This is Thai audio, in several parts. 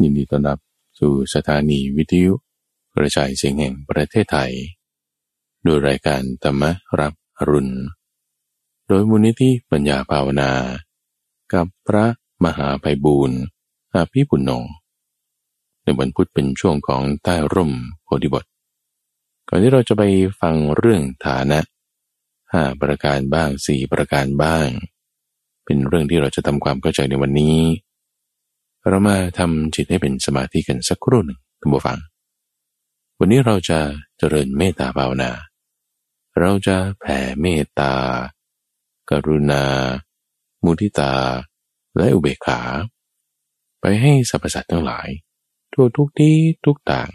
ยินดีต้อนรับสู่สถานีวิทยุกระจายเสียงแห่งประเทศไทย โดยรายการธรรมรับอรุณ โดยมูลนิธิปัญญาภาวนา กับพระมหาไพบูรณ์อาภีปุณโญในวันพุธเป็นช่วงของใต้ร่มโพธิบท ก่อนที่เราจะไปฟังเรื่องฐานะห้าประการบ้างสี่ประการบ้าง เป็นเรื่องที่เราจะทำความเข้าใจในวันนี้ เรามาทำจิตให้เป็นสมาธิกันสักครู่หนึ่งท่านผู้ฟัง วันนี้เราจะเจริญเมตตาภาวนา เราจะแผ่เมตตา กรุณา มุทิตา และอุเบกขา ไปให้สรรพสัตว์ทั้งหลาย ทั่วทุกที่ทุกต่าง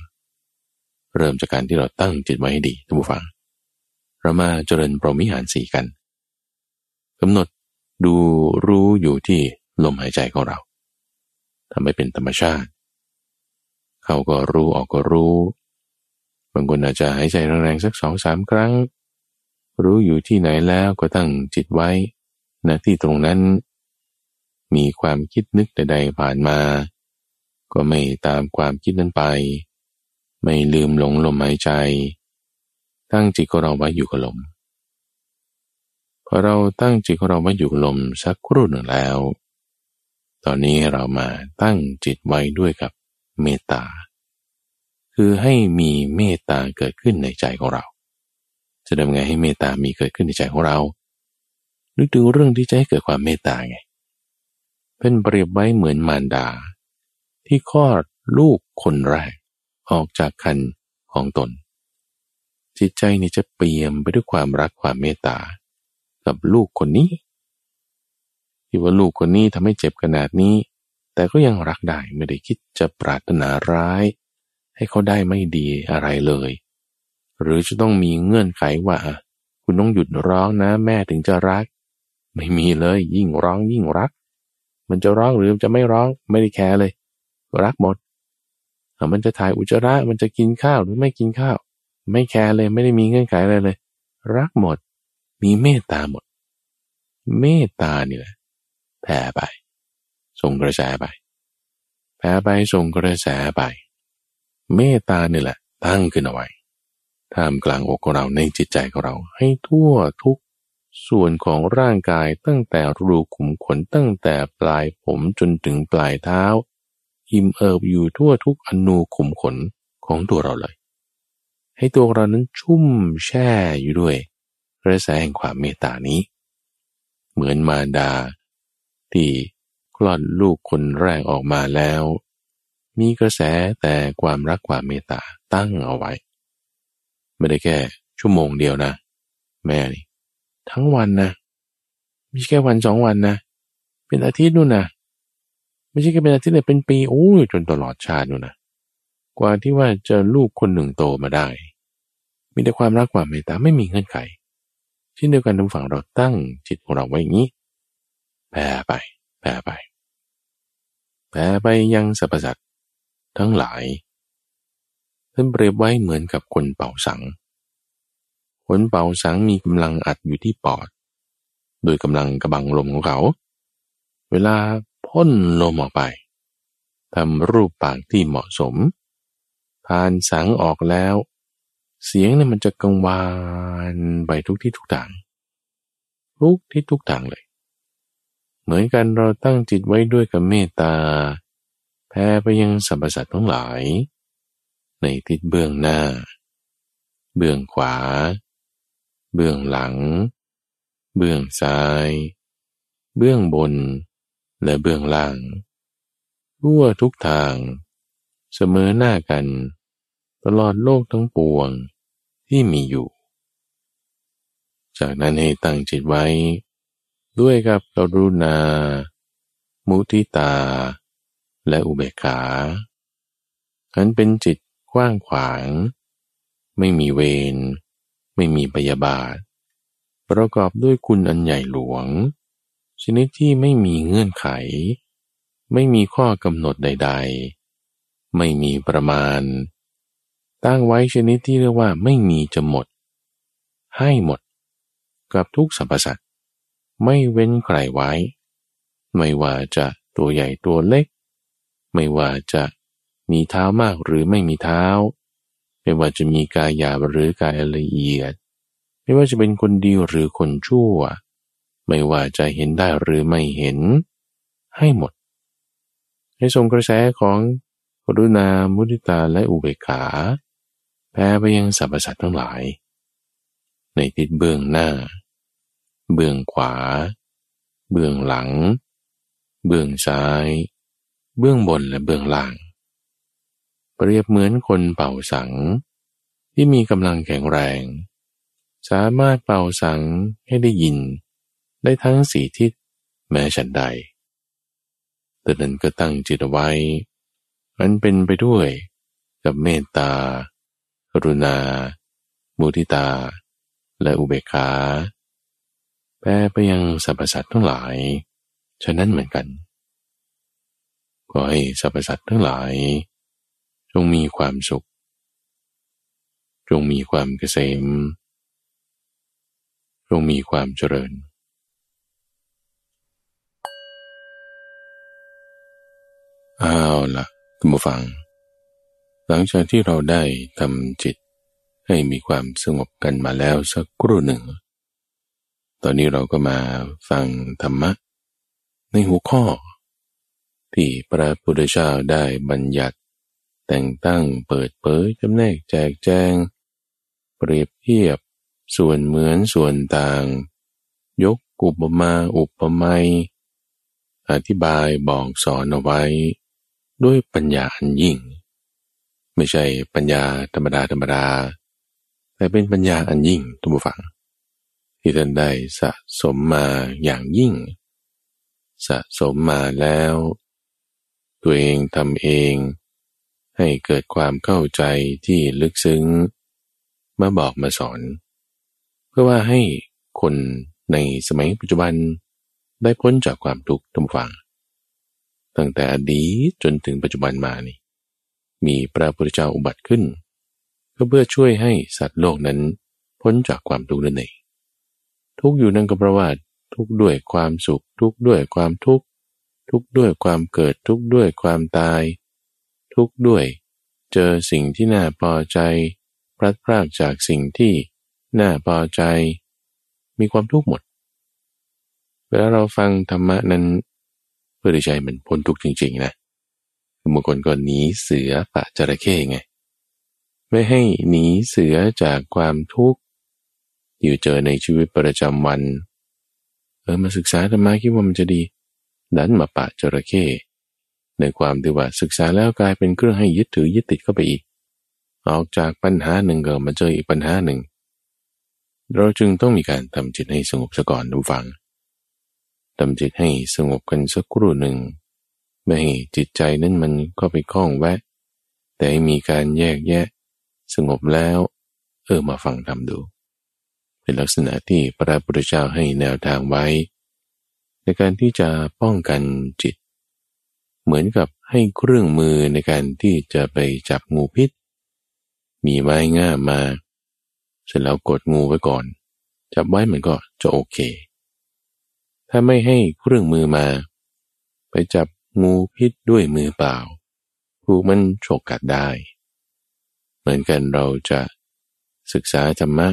เริ่มจากการที่เราตั้งจิตไว้ให้ดีท่านผู้ฟัง เรามาเจริญปรมิหารสีกันกำหนดดูรู้อยู่ที่ลมหายใจของเรา ทำให้เป็นธรรมชาติ เขาก็รู้ออกก็รู้ บางคนอาจจะหายใจแรงๆสักสองสามครั้ง รู้อยู่ที่ไหนแล้วก็ตั้งจิตไว้ณที่ตรงนั้น มีความคิดนึกใดๆผ่านมา ก็ไม่ตามความคิดนั้นไป ไม่ลืมหลงลมหายใจ ตั้งจิตของเราไว้อยู่กับลมพอเราตั้งจิตของเราไว้อยู่กับลมสักครู่หนึ่งแล้ว ตอนนี้เรามาตั้งจิตไว้ด้วยกับเมตตา คือให้มีเมตตาเกิดขึ้นในใจของเรา จะทำไงให้เมตตามีเกิดขึ้นในใจของเรา นึกถึงเรื่องที่จะให้เกิดความเมตตาไง เป็นเปรียบไว้เหมือนมารดา ที่คลอดลูกคนแรก ออกจากคันของตน จิตใจนี่จะเปี่ยมไปด้วยความรักความเมตตา กับลูกคนนี้ ที่ว่าลูกคนนี้ทำให้เจ็บขนาดนี้ แต่ก็ยังรักได้ไม่ได้คิดจะปรารถนาร้าย ให้เขาได้ไม่ดีอะไรเลย หรือจะต้องมีเงื่อนไขว่า คุณต้องหยุดร้องนะแม่ถึงจะรัก ไม่มีเลยยิ่งร้องยิ่งรัก มันจะร้องหรือจะไม่ร้องไม่ได้แคร์เลย รักหมดมันจะถ่ายอุจจาระมันจะกินข้าวหรือไม่กินข้าว ไม่แคร์เลยไม่ได้มีเงื่อนไขอะไรเลย รักหมด มีเมตตาหมด เมตตานี่แหละ แผ่ไป ส่งกระแสไป แผ่ไปส่งกระแสไป เมตตาเนี่ยแหละ ตั้งขึ้นเอาไว้ท่ามกลางอกของเราในจิตใจของเรา ให้ทั่วทุกส่วนของร่างกายตั้งแต่รูขุมขนตั้งแต่ปลายผมจนถึงปลายเท้า อิ่มเอิบอยู่ทั่วทุกอนูขุมขนของตัวเราเลย ให้ตัวเรานั้นชุ่มแช่อยู่ด้วยกระแสแห่งความเมตตานี้ เหมือนมารดา ที่คลอดลูกคนแรกออกมาแล้ว มีกระแสแต่ความรักความเมตตาตั้งเอาไว้ ไม่ได้แค่ชั่วโมงเดียวนะ แม่นี่ทั้งวันนะไม่ใช่แค่วันสองวันนะ เป็นอาทิตย์นู่นนะไม่ใช่แค่เป็นอาทิตย์เลยเป็นปีโอ้ยจนตลอดชาตินู่นนะกว่าที่ว่าจะลูกคนหนึ่งโตมาได้ มีแต่ความรักความเมตตาไม่มีเงื่อนไขเช่นเดียวกันทางฝั่งเราตั้งจิตของเราไว้อย่างนี้ แผ่ไป แผ่ไป แผ่ไปยังสรรพสัตว์ทั้งหลายท่านเปรียบไว้เหมือนกับคนเป่าสัง คนเป่าสังมีกำลังอัดอยู่ที่ปอด โดยกำลังกระบังลมของเขา เวลาพ่นลมออกไปทำรูปปากที่เหมาะสมผ่านสังออกแล้ว เสียงเนี่ยมันจะกังวานไปทุกที่ทุกทาง ทุกที่ทุกทางเลย เหมือนกันเราตั้งจิตไว้ด้วยกับเมตตาแผ่ไปยังสรรพสัตว์ทั้งหลาย ในทิศเบื้องหน้า เบื้องขวา เบื้องหลัง เบื้องซ้าย เบื้องบน และเบื้องล่างทั่วทุกทาง เสมอหน้ากัน ตลอดโลกทั้งปวงที่มีอยู่ จากนั้นให้ตั้งจิตไว้ ด้วยกับกรุณา มุทิตา และอุเบกขาอันเป็นจิตกว้างขวาง ไม่มีเวร ไม่มีปยาบาท ประกอบด้วยคุณอันใหญ่หลวง ชนิดที่ไม่มีเงื่อนไข ไม่มีข้อกำหนดใด ๆ ไม่มีประมาณ ตั้งไว้ชนิดที่เรียกว่าไม่มีจะหมด ให้หมด กับทุกสรรพสัตว ไม่เว้นใครไว้ ไม่ว่าจะตัวใหญ่ตัวเล็ก ไม่ว่าจะมีเท้ามากหรือไม่มีเท้า ไม่ว่าจะมีกายหยาบหรือกายละเอียด ไม่ว่าจะเป็นคนดีหรือคนชั่ว ไม่ว่าจะเห็นได้หรือไม่เห็น ให้หมด ให้ทรงกระแสของกรุณา มุติตาและอุเบกขาแผ่ไปยังสรรพสัตว์ทั้งหลาย ในทิศเบื้องหน้า เบื้องขวา เบื้องหลัง เบื้องซ้าย เบื้องบนและเบื้องล่าง เปรียบเหมือนคนเป่าสัง ที่มีกำลังแข็งแรง สามารถเป่าสังให้ได้ยิน ได้ทั้งสีทิศแม้ฉันใดแต่นั้นก็ตั้งจิตไว้มันเป็นไปด้วยกับเมตตากรุณา มุทิตา และอุเบกขา แปรไปยังสรรพสัตว์ทั้งหลาย ฉะนั้นเหมือนกันขอให้สรรพสัตว์ทั้งหลาย จงมีความสุข จงมีความเกษม จงมีความเจริญอ้าวละ่ะคุณผู้ฟัง หลังจากที่เราได้ทำจิตให้มีความสงบกันมาแล้วสักครู่หนึ่ง ตอนนี้เราก็มาฟังธรรมะ ในหัวข้อ ที่พระพุทธเจ้าได้บัญญัติ แต่งตั้งเปิดเผยจำแนกแจกแจง เปรียบเทียบ ส่วนเหมือนส่วนต่าง ยกอุปมาอุปไมยอธิบายบอกสอนเอาไว้ ด้วยปัญญาอันยิ่ง ไม่ใช่ปัญญาธรรมดาธรรมดา แต่เป็นปัญญาอันยิ่งทุกฝัง ที่ท่านได้สะสมมาอย่างยิ่ง สะสมมาแล้ว ตัวเองทำเอง ให้เกิดความเข้าใจที่ลึกซึ้ง มาบอกมาสอน เพื่อว่าให้คนในสมัยปัจจุบันได้พ้นจากความทุกข์ทุกฝัง ตั้งแต่อดีตจนถึงปัจจุบันมานี่มีพระพุทธเจ้าอุบัติขึ้น ก็เพื่อช่วยให้สัตว์โลกนั้นพ้นจากความทุกข์นั่นเอง ทุกอยู่นั่นก็เพราะว่าทุกด้วยความสุข ทุกด้วยความทุกข์ทุกด้วยความเกิดทุกด้วยความตาย ทุกด้วย เจอสิ่งที่น่าพอใจพลัดพรากจากสิ่งที่น่าพอใจ มีความทุกข์หมด เวลาเราฟังธรรมะนั้น เพื่อใจมันพ้นทุกข์จริงๆนะบางคนก็หนีเสือปะจระเข้ไง ไม่ให้หนีเสือจากความทุกข์ อยู่เจอในชีวิตประจำวัน เออมาศึกษาธรรมะคิดว่ามันจะดี ดันมาปะจระเข้ในความที่ว่าศึกษาแล้วกลายเป็นเครื่องให้ยึดถือยึดติดเข้าไปอีก ออกจากปัญหาหนึ่งก็มาเจออีกปัญหาหนึ่ง เราจึงต้องมีการทำจิตให้สงบซะก่อนดูฟังทำจิตให้สงบกันสักครู่หนึ่ง ไม่ให้จิตใจนั้นมันก็ไปคล้องแวะ แต่มีการแยกแยะ สงบแล้ว เออมาฟังทำดู เป็นลักษณะที่พระพุทธเจ้าให้แนวทางไว้ ในการที่จะป้องกันจิต เหมือนกับให้เครื่องมือในการที่จะไปจับงูพิษ มีไม้ง่ามาเสร็จแล้วกดงูไว้ก่อน จับไว้มันก็จะโอเค ถ้าไม่ให้เครื่องมือมา ไปจับงูพิษด้วยมือเปล่าถูกมันโฉกกัดได้ เหมือนกันเราจะศึกษาธรรมะ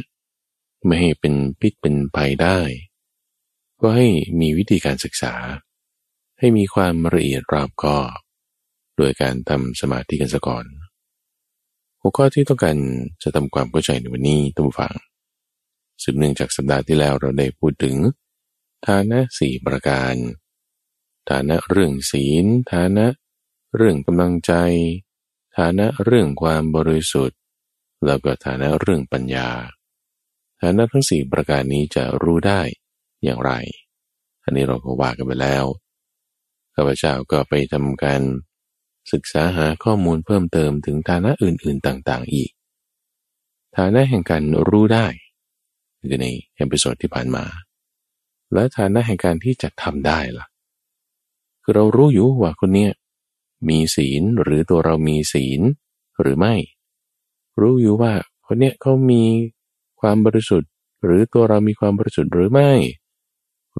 ไม่ให้เป็นพิษเป็นภัยได้ ก็ให้มีวิธีการศึกษา ให้มีความละเอียดรอบคอบโดยการทำสมาธิกันซะก่อนหัวข้อที่ต้องการจะทำความเข้าใจในวันนี้ตุ้มฟังสืบเนื่องจากสัปดาห์ที่แล้วเราได้พูดถึง ฐานะสี่ประการ ฐานะเรื่องศีล ฐานะเรื่องกำลังใจ ฐานะเรื่องความบริสุทธิ์ แล้วก็ฐานะเรื่องปัญญา ฐานะทั้งสี่ประการนี้จะรู้ได้อย่างไร อันนี้เราก็ว่ากันไปแล้วข้าพเจ้าก็ไปทำการศึกษาหาข้อมูลเพิ่มเติมถึงฐานะอื่นๆต่างๆอีก ฐานะแห่งการรู้ได้คือใน episode ที่ผ่านมา และฐานะแห่งการที่จะทำได้ล่ะ คือเรารู้อยู่ว่าคนเนี้ยมีศีลหรือตัวเรามีศีลหรือไม่ รู้อยู่ว่าคนเนี้ยเขามี ความบริสุทธิ์ หรือตัวเรามีความบริสุทธิ์หรือไม่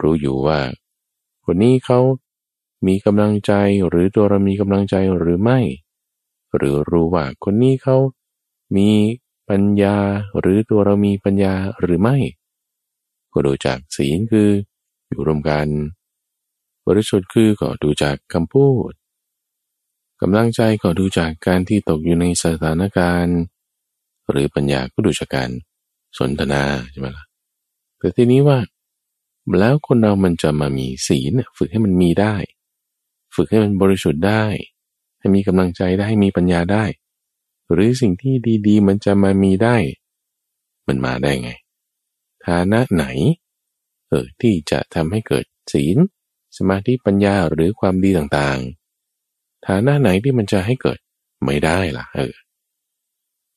รู้อยู่ว่า คนนี้เขามีกำลังใจหรือตัวเรามีกำลังใจหรือไม่ หรือรู้ว่าคนนี้เขามีปัญญาหรือตัวเรามีปัญญาหรือไม่ ก็ดูจากศีลคืออยู่รวมกัน บริสุทธิ์คือก็ดูจากคำพูดกำลังใจก็ดูจากการที่ตกอยู่ในสถานการณ์ หรือปัญญาก็ดูจากการ สนทนาใช่ไหมล่ะแต่ทีนี้ว่า แล้วคนเรามันจะมามีศีลฝึกให้มันมีได้ ฝึกให้มันบริสุทธิ์ได้ ให้มีกำลังใจได้ให้มีปัญญาได้ หรือสิ่งที่ดีๆ มันจะมามีได้ มันมาได้ไง ฐานะไหนเออที่จะทำให้เกิดศีล สมาธิปัญญาหรือความดีต่างๆ ฐานะไหนที่มันจะให้เกิดไม่ได้ล่ะเออ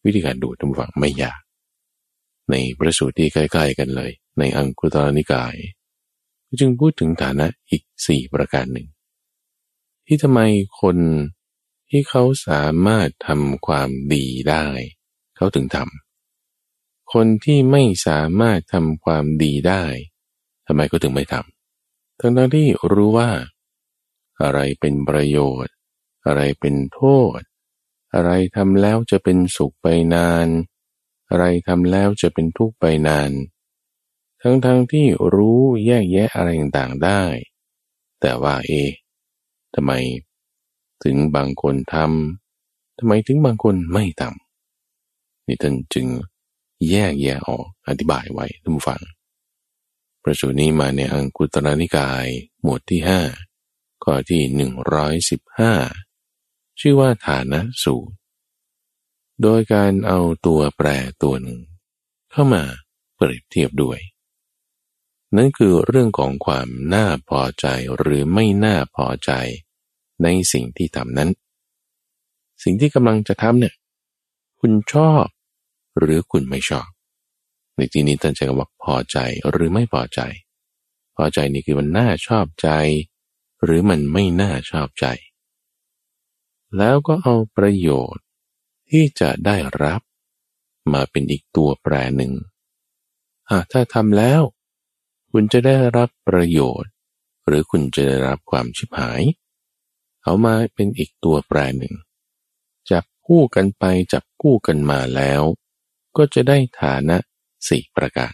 วิธีการดูทำฝังไม่ยาก ในประสูตรที่ใกล้ๆกันเลย ในอังคุตรนิกาย จึงพูดถึงฐานะอีกสี่ประการหนึ่ง ที่ทำไมคนที่เขาสามารถทำความดีได้ เขาถึงทำคนที่ไม่สามารถทำความดีได้ทำไมก็ถึงไม่ทำทั้งที่รู้ว่า อะไรเป็นประโยชน์ อะไรเป็นโทษ อะไรทำแล้วจะเป็นสุขไปนาน อะไรทำแล้วจะเป็นทุกข์ไปนาน ทั้งๆทที่รู้แยกแยะอะไรต่างๆได้ แต่ว่าเอทำไม ถึงบางคนทำทำไมถึงบางคนไม่ทำนี่ท่านจึงแยกแยะออกอธิบายไว้ท่านผู้ฟัง ประสูนี้มาในอังคุตรนิกาย หมวดที่ห้าข้อที่หนึ่งร้อยสิบห้าชื่อว่าฐานะสูตร โดยการเอาตัวแปรตัวหนึ่ง เข้ามาเปรียบเทียบด้วย นั่นคือเรื่องของความน่าพอใจหรือไม่น่าพอใจในสิ่งที่ทำนั้น สิ่งที่กำลังจะทำเนี่ย คุณชอบหรือคุณไม่ชอบ ในที่นี้ท่านใช้คำว่าพอใจหรือไม่พอใจ พอใจนี่คือมันน่าชอบใจ หรือมันไม่น่าชอบใจ แล้วก็เอาประโยชน์ ที่จะได้รับ มาเป็นอีกตัวแปรหนึ่งหากถ้าทำแล้ว คุณจะได้รับประโยชน์ หรือคุณจะได้รับความชิบหาย เอามาเป็นอีกตัวแปรหนึ่ง จับคู่กันไปจับคู่กันมาแล้ว ก็จะได้ฐานะสี่ประการ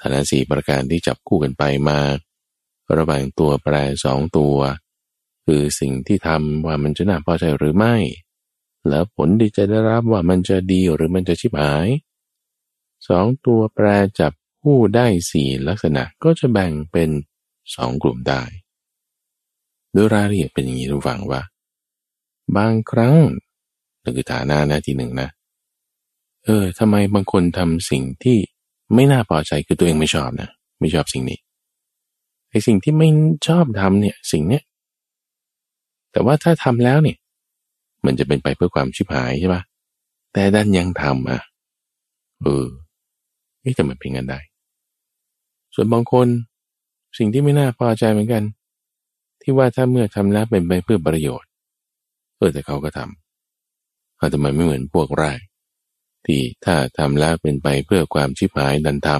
ฐานะสี่ประการที่จับคู่กันไปมาระหว่างตัวแปรสองตัว คือสิ่งที่ทำว่ามันจะน่าพอใจหรือไม่ แล้วผลที่จะได้รับว่ามันจะดีหรือมันจะชิบหายสองตัวแปรจับผู้ได้สี่ลักษณะก็จะแบ่งเป็นสองกลุ่มได้โดยรายละเอียดเป็นอย่างนี้ทุกฝังว่า บางครั้งนั่นคือฐานะนะทีหนึ่งนะ เออทำไมบางคนทำสิ่งที่ไม่น่าพอใจคือตัวเองไม่ชอบนะไม่ชอบสิ่งนี้ไอ้สิ่งที่ไม่ชอบทำเนี่ยสิ่งเนี้ยแต่ว่าถ้าทำแล้วเนี่ย มันจะเป็นไปเพื่อความชิบหายใช่ปะแต่ดันยังทำอะ เออนี่จะมันเป็นกันได้ ส่วนบางคนสิ่งที่ไม่น่าพอใจเหมือนกัน ที่ว่าถ้าเมื่อทำแล้วเป็นไปเพื่อประโยชน์ เออแต่เขาก็ทำเอาทำไมไม่เหมือนพวกแรกที่ถ้าทำแล้วเป็นไปเพื่อความชิบหายดันท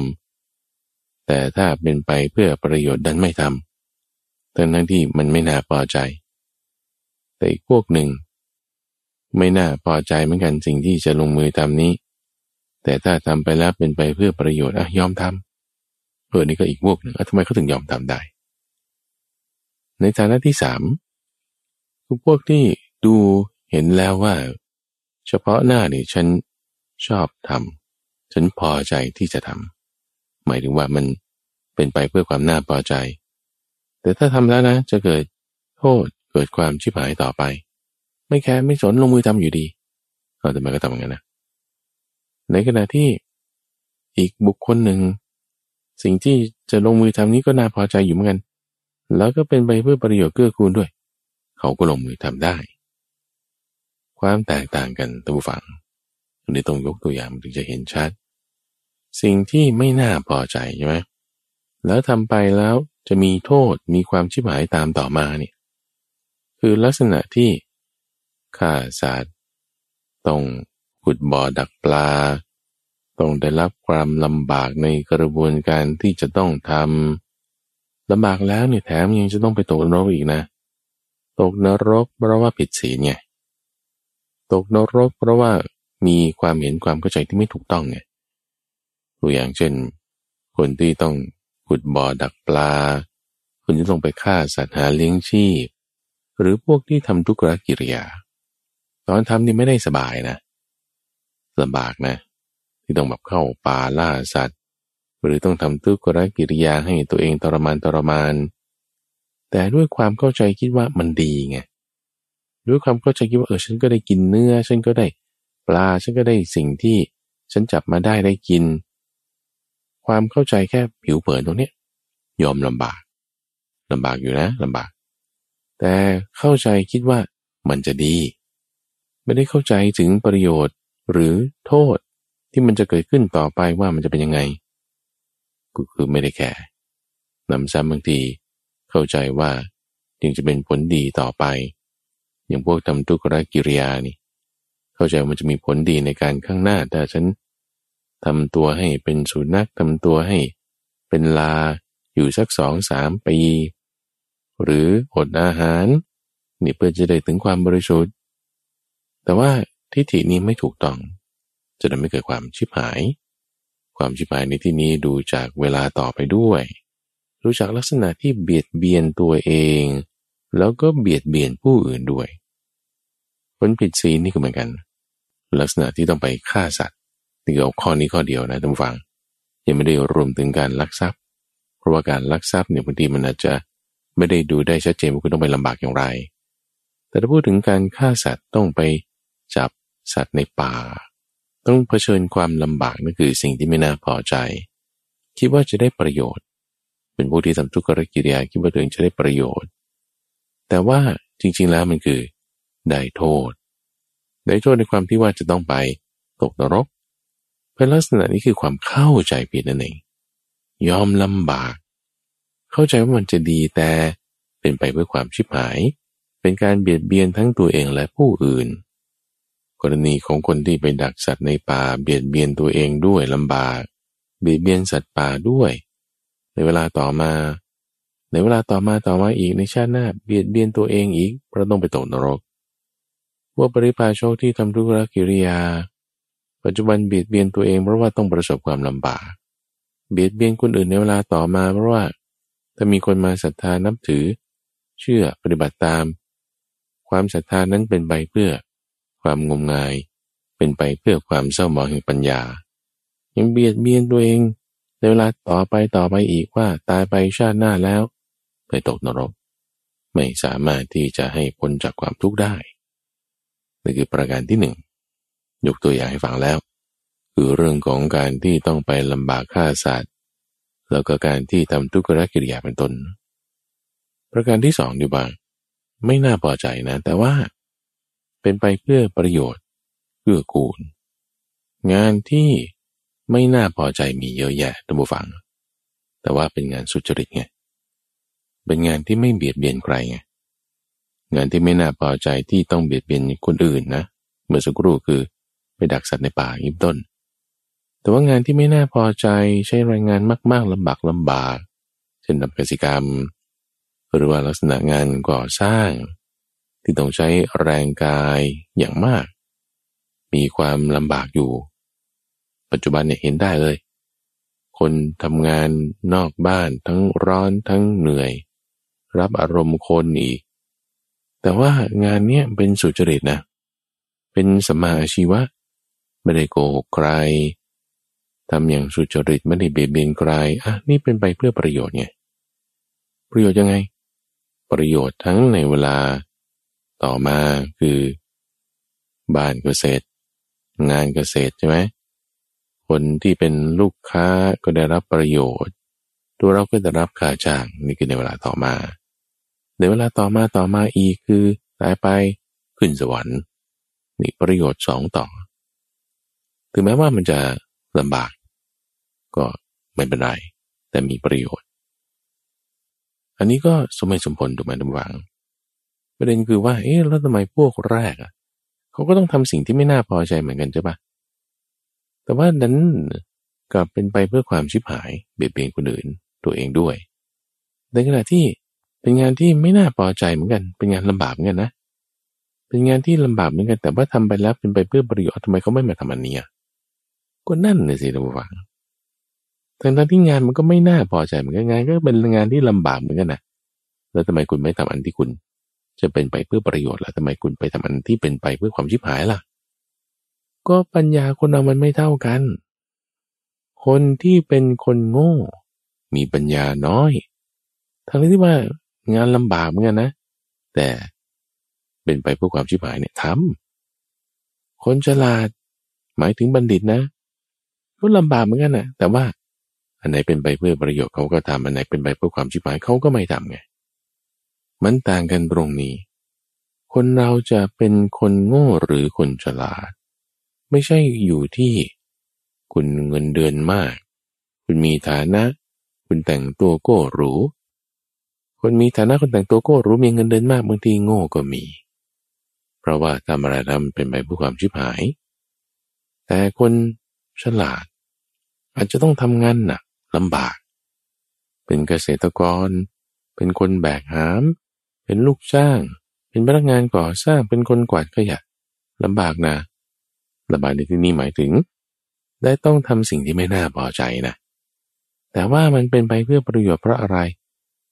ำแต่ถ้าเป็นไปเพื่อประโยชน์ดันไม่ทำทั้งนั้นที่มันไม่น่าพอใจ แต่อีกพวกหนึ่ง ไม่น่าพอใจเหมือนกันสิ่งที่จะลงมือทำนี้ แต่ถ้าทำไปแล้วเป็นไปเพื่อประโยชน์อะยอมทำเออนี่ก็อีกพวกหนึ่งทำไมเขาถึงยอมทำได้ ในฐานะที่สามคือพวกที่ดูเห็นแล้วว่า เฉพาะหน้านี่ฉันชอบทำฉันพอใจที่จะทำหมายถึงว่ามันเป็นไปเพื่อความน่าพอใจ แต่ถ้าทำแล้วนะ จะเกิดโทษเกิดความชิบหายต่อไป ไม่แคร์ไม่สนลงมือทำอยู่ดีเอาแต่มาก็ทำอย่างนั้นนะในขณะที่อีกบุคคลหนึ่ง สิ่งที่จะลงมือทำนี้ก็น่าพอใจอยู่เหมือนกัน แล้วก็เป็นไปเพื่อประโยชน์เกื้อกูลด้วย เขาก็ลงมือทำได้ ความแตกต่างกันตัวฝังอันนี้ต้องยกตัวอย่างถึงจะเห็นชัด สิ่งที่ไม่น่าพอใจใช่ไหมแล้วทำไปแล้วจะมีโทษมีความชิบหายตามต่อมาเนี่ยคือลักษณะที่ ฆ่าสัตว์ต้องขุดบ่อดักปลา ต้องได้รับความลำบากในกระบวนการที่จะต้องทำลำบากแล้วเนี่ยแถมยังจะต้องไปตกนรกอีกนะ ตกนรกเพราะว่าผิดศีลไงตกนรกเพราะว่ามีความเห็นความเข้าใจที่ไม่ถูกต้องไงตัวอย่างเช่น คนที่ต้องขุดบ่อดักปลา คนที่ต้องไปฆ่าสัตว์หาเลี้ยงชีพ หรือพวกที่ทำทุกขกิริยา ตอนทำนี่ไม่ได้สบายนะลำบากนะ ที่ต้องแบบเข้าป่าล่าสัตว์ หรือต้องทำทุกขกิริยาให้ตัวเองทรมานทรมาน แต่ด้วยความเข้าใจคิดว่ามันดีไงด้วยความเข้าใจคิดว่าเออฉันก็ได้กินเนื้อ ฉันก็ได้ปลาฉันก็ได้สิ่งที่ฉันจับมาได้ได้กิน ความเข้าใจแค่ผิวเผินตรงนี้ยอมลำบากลำบากอยู่นะลำบาก แต่เข้าใจคิดว่ามันจะดี ไม่ได้เข้าใจถึงประโยชน์หรือโทษที่มันจะเกิดขึ้นต่อไปว่ามันจะเป็นยังไงก็คือไม่ได้แค่นำซ้ำบางทีเข้าใจว่ายังจะเป็นผลดีต่อไป อย่างพวกทำทุกขกิริยานี่ เข้าใจมันจะมีผลดีในการข้างหน้าแต่ฉันทำตัวให้เป็นสุนัขทำตัวให้เป็นลาอยู่สักสองสามปี หรืออดอาหาร นี่เพื่อจะได้ถึงความบริสุทธิ์ แต่ว่าทิฏฐินี้ไม่ถูกต้อง จะทำให้เกิดความชิบหาย ความชิบหายในที่นี้ดูจากเวลาต่อไปด้วย รู้จักลักษณะที่เบียดเบียนตัวเอง แล้วก็เบียดเบียนผู้อื่นด้วยคนผิดศีลนี่ก็เหมือนกัน ลักษณะที่ต้องไปฆ่าสัตว์นี่เอาข้อนี้ข้อเดียวนะท่านฟัง ยังไม่ได้รวมถึงการลักทรัพย์ เพราะว่าการลักทรัพย์เนี่ยบางทีมันอาจจะไม่ได้ดูได้ชัดเจนว่าคุณต้องไปลำบากอย่างไร แต่ถ้าพูดถึงการฆ่าสัตว์ต้องไป จับสัตว์ในป่า ต้องเผชิญความลำบากนั่นคือสิ่งที่ไม่น่าพอใจ คิดว่าจะได้ประโยชน์ เป็นผู้ที่ทำทุกขกิริยาคิดว่าตัวเองจะได้ประโยชน์ แต่ว่าจริง ๆ แล้วมันคือได้โทษ ได้โทษในความที่ว่าจะต้องไปตกนรกเป็นลักษณะนี้คือความเข้าใจผิดนั่นเอง ยอมลำบาก เข้าใจว่ามันจะดีแต่เป็นไปเพื่อความชิบหาย เป็นการเบียดเบียนทั้งตัวเองและผู้อื่น กรณีของคนที่ไปดักสัตว์ในป่าเบียดเบียนตัวเองด้วยลำบาก เบียดเบียนสัตว์ป่าด้วย ในเวลาต่อมา ในเวลาต่อมาต่อมาอีกในชาติหน้าเบียดเบียนตัวเองอีกเพราะต้องไปตกนรกว่าปริพาโชคที่ทำทุกรกิริยา ปัจจุบันเบียดเบียนตัวเองเพราะว่าต้องประสบความลำบาก เบียดเบียนคนอื่นในเวลาต่อมาเพราะว่า ถ้ามีคนมาศรัทธานับถือ เชื่อปฏิบัติตาม ความศรัทธานั้นเป็นไปเพื่อ ความงมงาย เป็นไปเพื่อความเศร้าหมองแห่งปัญญา ยังเบียดเบียนตัวเองในเวลาต่อไปต่อไปอีกว่าตายไปชาติหน้าแล้ว ไปตกนรก ไม่สามารถที่จะให้พ้นจากความทุกข์ได้นี่คือประการที่หนึ่งยกตัวอย่างให้ฟังแล้ว คือเรื่องของการที่ต้องไปลำบากฆ่าสัตว์แล้วก็การที่ทำทุกขกิริยาเป็นต้นประการที่สองดีบ้างไม่น่าพอใจนะ แต่ว่า เป็นไปเพื่อประโยชน์เพื่อกูล งานที่ไม่น่าพอใจมีเยอะแยะท่านผู้ฟัง แต่ว่าเป็นงานสุจริตไง เป็นงานที่ไม่เบียดเบียนใครไง งานที่ไม่น่าพอใจที่ต้องเบียดเบียนคนอื่นนะ เมื่อสักครู่คือไปดักสัตว์ในป่ายิบต้น แต่ว่างานที่ไม่น่าพอใจใช้แรงงานมาก ๆลำบากลำบาก เช่นทำกิจกรรม หรือว่าลักษณะงานก่อสร้าง ที่ต้องใช้แรงกายอย่างมาก มีความลำบากอยู่ ปัจจุบันเนี่ยเห็นได้เลย คนทำงานนอกบ้านทั้งร้อนทั้งเหนื่อย รับอารมณ์คนอีก แต่ว่างานเนี้ยเป็นสุจริตนะ เป็นสมาอาชีวะ ไม่ได้โกหกใครทำอย่างสุจริตไม่ได้เบียดเบียนใครอะนี่เป็นไปเพื่อประโยชน์ไงประโยชน์ยังไง ประโยชน์ทั้งในเวลา ต่อมาคือ บ้านเกษตร งานเกษตรใช่ไหมคนที่เป็นลูกค้าก็ได้รับประโยชน์ ตัวเราก็ได้รับค่าจ้างนี่คือในเวลาต่อมาในเวลาต่อมาต่อมาอีกคือตายไปขึ้นสวรรค์นี่ประโยชน์สองต่อ ถึงแม้ว่ามันจะลำบาก ก็ไม่เป็นไร แต่มีประโยชน์ อันนี้ก็สมเหตุสมผลถูกไหมทุกฝัง ประเด็นคือว่าเอ๊ะแล้วทำไมพวกแรกอะเขาก็ต้องทำสิ่งที่ไม่น่าพอใจเหมือนกันใช่ปะแต่ว่านั้นกลับเป็นไปเพื่อความชิบหายเบียดเบียนคนอื่นตัวเองด้วยในขณะที่เป็นงานที่ไม่น่าพอใจเหมือนกัน เป็นงานลำบากเหมือนกันนะ เป็นงานที่ลำบากเหมือนกัน แต่ว่าทำไปแล้วเป็นไปเพื่อประโยชน์ทำไมเขาไม่มาทำอันนี้ก็นั่นเลยสิท่านผู้ฟังทั้งที่งานมันก็ไม่น่าพอใจเหมือนกันงานก็เป็นงานที่ลำบากเหมือนกันนะแล้วทำไมคุณไม่ทำอันที่คุณ จะเป็นไปเพื่อประโยชน์ล่ะทำไมคุณไปทำอันที่เป็นไปเพื่อความชิบหายล่ะ ก็ปัญญาคนเรามันไม่เท่ากัน คนที่เป็นคนโง่ มีปัญญาน้อยทั้งที่ว่างานลำบากเหมือนกันนะ แต่เป็นไปเพื่อความชิบหายเนี่ยทำคนฉลาด หมายถึงบัณฑิตนะก็ลำบากเหมือนกันนะแต่ว่าอันไหนเป็นไปเพื่อประโยชน์เขาก็ทำอันไหนเป็นไปเพื่อความชิบหายเขาก็ไม่ทำไง มันต่างกันตรงนี้ คนเราจะเป็นคนโง่หรือคนฉลาด ไม่ใช่อยู่ที่ คุณเงินเดือนมาก คุณมีฐานะ คุณแต่งตัวโก้หรูคนมีฐานะคนแต่งตัวโก้รู้มีเงินเดือนมากบางทีโง่ก็มี เพราะว่าทำอะไรทำเป็นไปเพื่อความชิบหาย แต่คนฉลาด อาจจะต้องทำงานหนักลำบาก เป็นเกษตรกร เป็นคนแบกหาม เป็นลูกจ้าง เป็นพนักงานก่อสร้างเป็นคนกวาดขยะลำบากนะลำบากในที่นี้หมายถึง ได้ต้องทำสิ่งที่ไม่น่าพอใจนะแต่ว่ามันเป็นไปเพื่อประโยชน์เพราะอะไร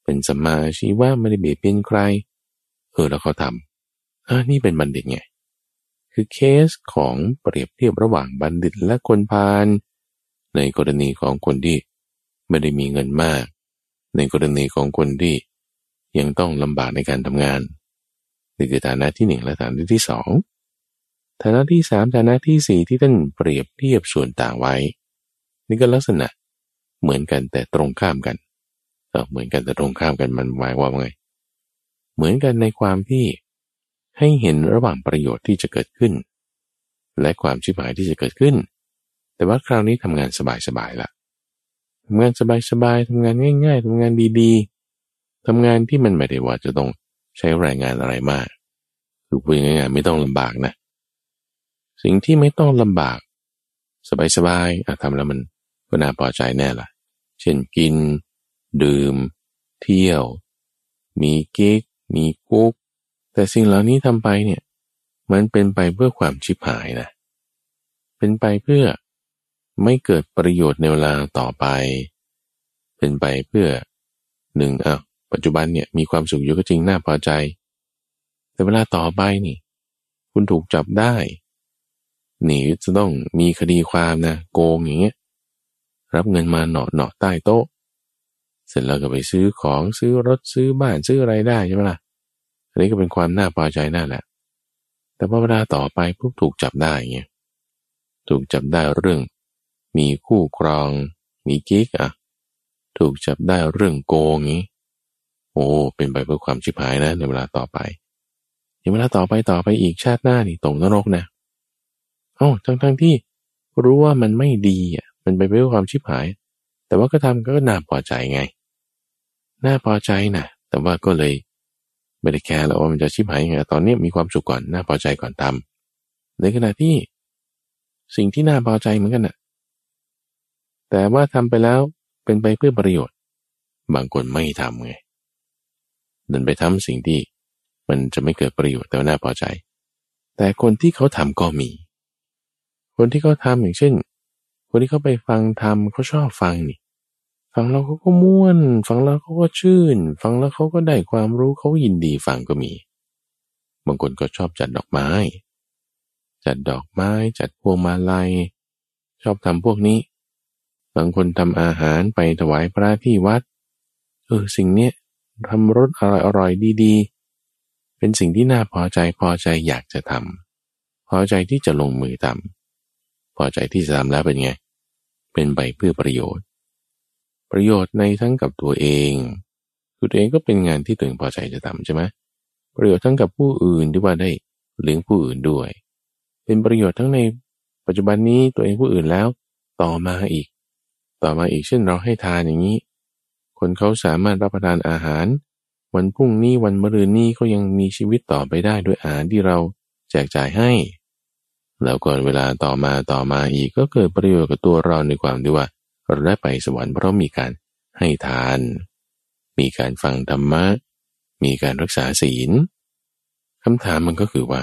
เป็นสัมมาชีว่าไม่ได้เบียดเบียนใคร เออแล้วเขาทำอ่านี่เป็นบัณฑิตไงคือเคสของเปรียบเทียบระหว่างบัณฑิตและคนพาลในกรณีของคนที่ไม่ได้มีเงินมาก ในกรณีของคนที่ ยังต้องลำบากในการทำงานนี่คือฐานะที่หนึ่งและฐานะที่สองฐานะที่สามฐานะที่สี่ที่ท่านเปรียบเทียบส่วนต่างไว้ นี่ก็ลักษณะเหมือนกันแต่ตรงข้ามกันเออเหมือนกันแต่ตรงข้ามกันมันหมายว่าไง เหมือนกันในความที่ให้เห็นระหว่างประโยชน์ที่จะเกิดขึ้น และความชิบหายที่จะเกิดขึ้น แต่ว่าคราวนี้ทำงานสบายๆละทำงานสบายๆทำงานง่าย ๆทำงานดีๆ ทำงานที่มันไม่ได้ว่าจะต้องใช้แรงงานอะไรมากคือพูดง่ายๆไม่ต้องลำบากนะ สิ่งที่ไม่ต้องลำบาก สบายๆทำแล้วมันก็น่าพอใจแน่ละเช่นกิน ดื่ม เที่ยว มีกิ๊ก มีกุ๊ก แต่สิ่งเหล่านี้ทำไปเนี่ย มันเป็นไปเพื่อความชิบหายนะ เป็นไปเพื่อไม่เกิดประโยชน์ในเวลาต่อไป เป็นไปเพื่อหนึ่งอะ ปัจจุบันเนี่ยมีความสุขอยู่ก็จริงน่าพอใจ แต่เวลาต่อไปนี่ คุณถูกจับได้หนีจะต้องมีคดีความนะโกงอย่างเงี้ยรับเงินมาหนอหนอใต้โต๊ะ เสร็จแล้วก็ไปซื้อของซื้อรถซื้อบ้านซื้ออะไรได้ใช่ไหมล่ะอันนี้ก็เป็นความน่าพอใจนั่นแหละ แต่พอเวลาต่อไปปุ๊บถูกจับได้เงี้ยถูกจับได้เรื่อง มีคู่ครอง มีกิ๊กอะ ถูกจับได้เรื่องโกงงี้ โอ้เป็นไปเพื่อความชิบหายนะในเวลาต่อไปในเวลาต่อไปต่อไปอีกชาติหน้านี่ตกนรกนะเอ้ทั้งทั้งที่รู้ว่ามันไม่ดีอะมันไปเพื่อความชิบหาย แต่ว่าก็ทำก็น่าพอใจไง น่าพอใจนะแต่ว่าก็เลยไม่ได้แคร์แล้วว่ามันจะชิบหายยังไงตอนนี้มีความสุขก่อนน่าพอใจก่อนทำในขณะที่สิ่งที่น่าพอใจเหมือนกันน่ะ แต่ว่าทำไปแล้วเป็นไปเพื่อประโยชน์ บางคนไม่ทำไง ดินไปทำสิ่งที่มันจะไม่เกิดประโยชน์แต่น่าพอใจ แต่คนที่เขาทำก็มี คนที่เขาทาอย่างเช่น คนที่เขาไปฟังทำเขาชอบฟังนี่ ฟังแล้วเขาก็ม่วน ฟังแล้วเขาก็ชื่น ฟังแล้วเขาก็ได้ความรู้เขายินดีฟังก็มี บางคนก็ชอบจัดดอกไม้ จัดดอกไม้ จัดพวงมาลัย ชอบทำพวกนี้ บางคนทำอาหารไปถวายพระที่วัด เออสิ่งเนี้ย ทำรสอร่อยอร่อยดีๆ เป็นสิ่งที่น่าพอใจพอใจอยากจะทำพอใจที่จะลงมือทำพอใจที่จะทำแล้วเป็นไง เป็นไปเพื่อประโยชน์ ประโยชน์ในทั้งกับตัวเองตัวเองก็เป็นงานที่ตัวเองพอใจจะทำใช่ไหมประโยชน์ทั้งกับผู้อื่นที่ว่าได้เลี้ยงผู้อื่นด้วย เป็นประโยชน์ทั้งในปัจจุบันนี้ตัวเองผู้อื่นแล้ว ต่อมาอีก ต่อมาอีกเช่นเราให้ทานอย่างนี้ คนเขาสามารถรับประทานอาหาร วันพรุ่งนี้วันมะรืนนี้เขายังมีชีวิตต่อไปได้ด้วยอาหารที่เราแจกจ่ายให้ แล้วก่อนเวลาต่อมาต่อมาอีกก็เกิดประโยชน์กับตัวเราในความที่ว่าเราได้ไปสวรรค์เพราะมีการให้ทาน มีการฟังธรรมะ มีการรักษาศีลคำถามมันก็คือว่า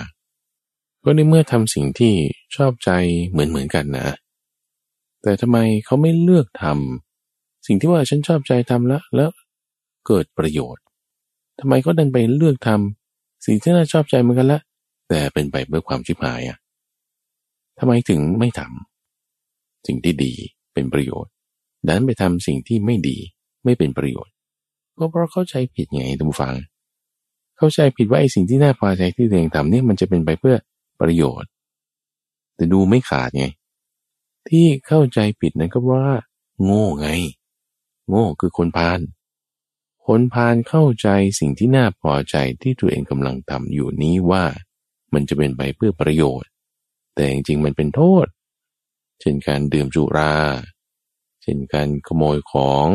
ก็ในเมื่อทำสิ่งที่ชอบใจเหมือนเหมือนกันนะ แต่ทำไมเขาไม่เลือกทำ สิ่งที่ว่าฉันชอบใจทำแล้วแล้วเกิดประโยชน์ทำไมเขาดันไปเลือกทำสิ่งที่น่าชอบใจเหมือนกันละแต่เป็นไปเพื่อความชิบหายอะทำไมถึงไม่ทำสิ่งที่ดีเป็นประโยชน์ ดันไปทำสิ่งที่ไม่ดีไม่เป็นประโยชน์ ก็เพราะเข้าใจผิดไงท่านผู้ฟัง เข้าใจผิดว่าไอ้สิ่งที่น่าพอใจที่ตัวเองทำเนี่มันจะเป็นไปเพื่อประโยชน์ แต่ดูไม่ขาดไง ที่เข้าใจผิดนั้นก็ว่า โง่ไง โง่คือคนพาลคนพาลเข้าใจสิ่งที่น่าพอใจที่ตัวเองกำลังทำอยู่นี้ว่า มันจะเป็นไปเพื่อประโยชน์ แต่จริงๆมันเป็นโทษ เช่นการดื่มจุรา เช่นการขโมยของ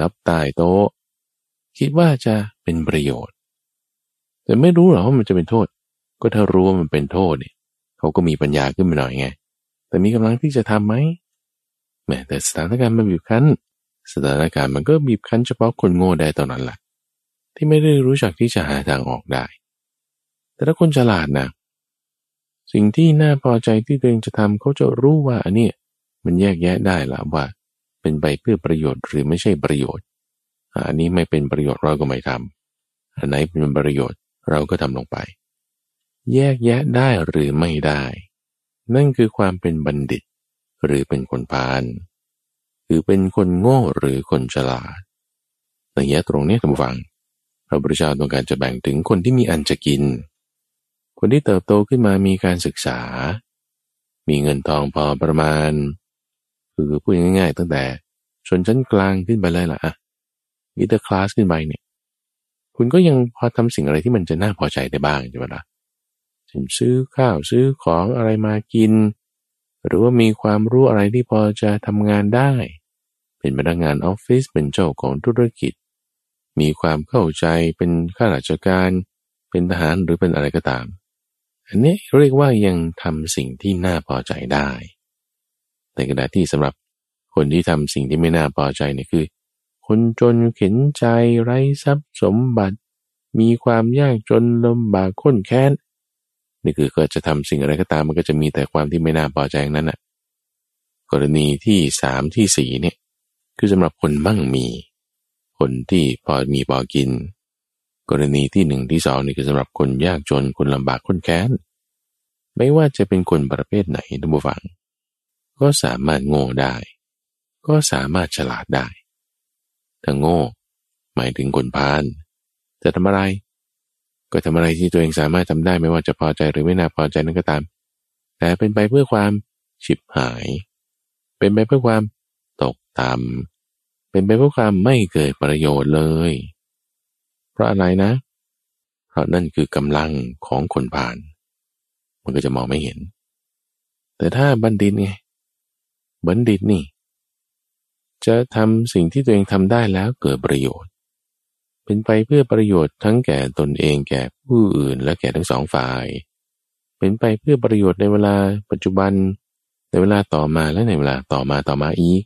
รับตายโต๊ะ คิดว่าจะเป็นประโยชน์ แต่ไม่รู้หรอว่ามันจะเป็นโทษ ก็ถ้ารู้ว่ามันเป็นโทษเนี่ยเขาก็มีปัญญาขึ้นมาหน่อยไง แต่มีกำลังที่จะทำไหมแม้แต่สถานการณ์มันบีบคั้น สถานการณ์มันก็บีบคั้นเฉพาะคนโง่ได้ตอนนั้นแหละที่ไม่ได้รู้จักที่จะหาทางออกได้ แต่ถ้าคนฉลาดนะ สิ่งที่น่าพอใจที่ตัวเองจะทำเขาจะรู้ว่าอันนี้มันแยกแยะได้ละว่า เป็นไปเพื่อประโยชน์หรือไม่ใช่ประโยชน์ อันนี้ไม่เป็นประโยชน์เราก็ไม่ทำอันไหนเป็นประโยชน์เราก็ทำลงไป แยกแยะได้หรือไม่ได้ นั่นคือความเป็นบัณฑิต หรือเป็นคนพาล หรือเป็นคนโง่หรือคนฉลาดแต่แยะตรงนี้ท่านฟัง พระพุทธเจ้าต้องการจะแบ่งถึงคนที่มีอันจะกิน คนที่เติบโตขึ้นมามีการศึกษา มีเงินทองพอประมาณ คือพูดง่ายๆ ตั้งแต่ชนชั้นกลางขึ้นไปเลยล่ะอะมิเตอร์คลาสขึ้นไปเนี่ย คุณก็ยังพอทำสิ่งอะไรที่มันจะน่าพอใจได้บ้างใช่ไหมล่ะเช่นซื้อข้าวซื้อของอะไรมากิน หรือว่ามีความรู้อะไรที่พอจะทำงานได้ เป็นพนักงานออฟฟิศเป็นเจ้าของธุรกิจ มีความเข้าใจเป็นข้าราชการ เป็นทหารหรือเป็นอะไรก็ตาม อันนี้เรียกว่ายังทำสิ่งที่น่าพอใจได้ในขณะดาษที่สำหรับคนที่ทำสิ่งที่ไม่น่าพอใจเนี่ยคือ คนจนเข็นใจไร้ทรัพย์สมบัติ มีความยากจนลำบากข้นแค้นนี่คือกิดจะทำสิ่งอะไรก็ตามมันก็จะมีแต่ความที่ไม่น่าพอใจนั้นน่ะ กรณีที่สามที่สี่เนี่ย คือสำหรับคนมั่งมี คนที่พอมีพอกิน กรณีที่หนึ่งที่สองนี่คือสำหรับคนยากจนคนลำบากข้นแค้น ไม่ว่าจะเป็นคนประเภทไหนทุกฝัง ก็สามารถโง่ได้ ก็สามารถฉลาดได้ถ้าโง่ หมายถึงคนพาลจะทำอะไร ก็ทำอะไรที่ตัวเองสามารถทำได้ไม่ว่าจะพอใจหรือไม่น่าพอใจนั่นก็ตาม แต่เป็นไปเพื่อความฉิบหาย เป็นไปเพื่อความตกต่ำ เป็นไปเพื่อความไม่เกิดประโยชน์เลย เพราะอะไรนะ เพราะนั่นคือกำลังของคนผ่าน มันก็จะมองไม่เห็น แต่ถ้าบัณฑิตไง บัณฑิตนี่ จะทำสิ่งที่ตัวเองทำได้แล้วเกิดประโยชน์ เป็นไปเพื่อประโยชน์ทั้งแก่ตนเองแก่ผู้อื่นและแก่ทั้งสองฝ่าย เป็นไปเพื่อประโยชน์ในเวลาปัจจุบัน ในเวลาต่อมาและในเวลาต่อมาต่อมาอีก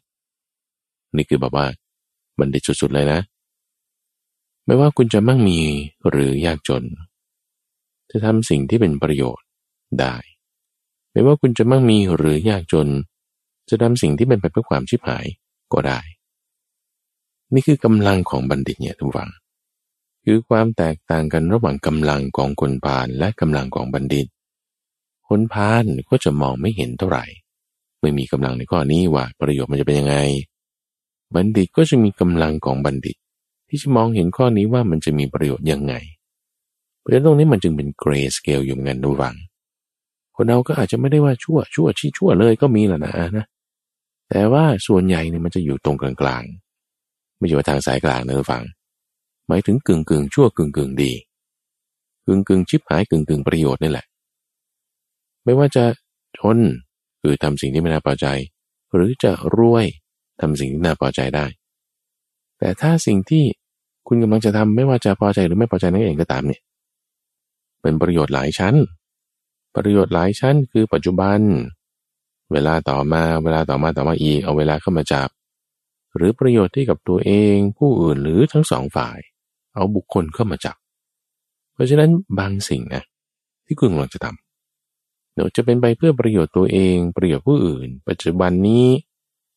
นี่คือแบบว่าบัณฑิตสุดๆเลยนะ ไม่ว่าคุณจะมั่งมีหรือยากจน จะทำสิ่งที่เป็นประโยชน์ได้ ไม่ว่าคุณจะมั่งมีหรือยากจน จะทำสิ่งที่เป็นไปเพื่อความชิบหายก็ได้ นี่คือกำลังของบัณฑิตเนี่ยทุกฝังคือความแตกต่างกันระหว่างกำลังของคนพาลและกำลังของบัณฑิต คนพาลก็จะมองไม่เห็นเท่าไหร่ ไม่มีกำลังในข้อนี้ว่าประโยชน์มันจะเป็นยังไง บัณฑิตก็จะมีกำลังของบัณฑิต ที่จะมองเห็นข้อนี้ว่ามันจะมีประโยชน์ยังไง เพราะฉะนั้นตรงนี้มันจึงเป็นเกรสเกลอยู่เงินระหว่างคนเราก็อาจจะไม่ได้ว่าชั่วชั่วชี้ชั่วเลยก็มีแหละนะนะแต่ว่าส่วนใหญ่เนี่ยมันจะอยู่ตรงกลางๆ ไม่ใช่ว่าทางสายกลางนะฟัง หมายถึงกึ่งกึ่งชั่วกึ่งกึ่งดี กึ่งกึ่งชิบหายกึ่งกึ่งประโยชน์นี่แหละ ไม่ว่าจะชนคือทำสิ่งที่ไม่น่าพอใจ หรือจะรวย ทำสิ่งที่น่าพอใจได้ แต่ถ้าสิ่งที่คุณกำลังจะทำไม่ว่าจะพอใจหรือไม่พอใจนั่นเองก็ตามเนี่ยเป็นประโยชน์หลายชั้น ประโยชน์หลายชั้นคือปัจจุบัน เวลาต่อมาเวลาต่อมาต่อมาอีกเอาเวลาเข้ามาจับ หรือประโยชน์ที่กับตัวเองผู้อื่นหรือทั้งสองฝ่าย เอาบุคคลเข้ามาจับ เพราะฉะนั้นบางสิ่งนะที่คุณกำลังจะทำเดี๋ยวจะเป็นไปเพื่อประโยชน์ตัวเอง ประโยชน์ผู้อื่น ปัจจุบันนี้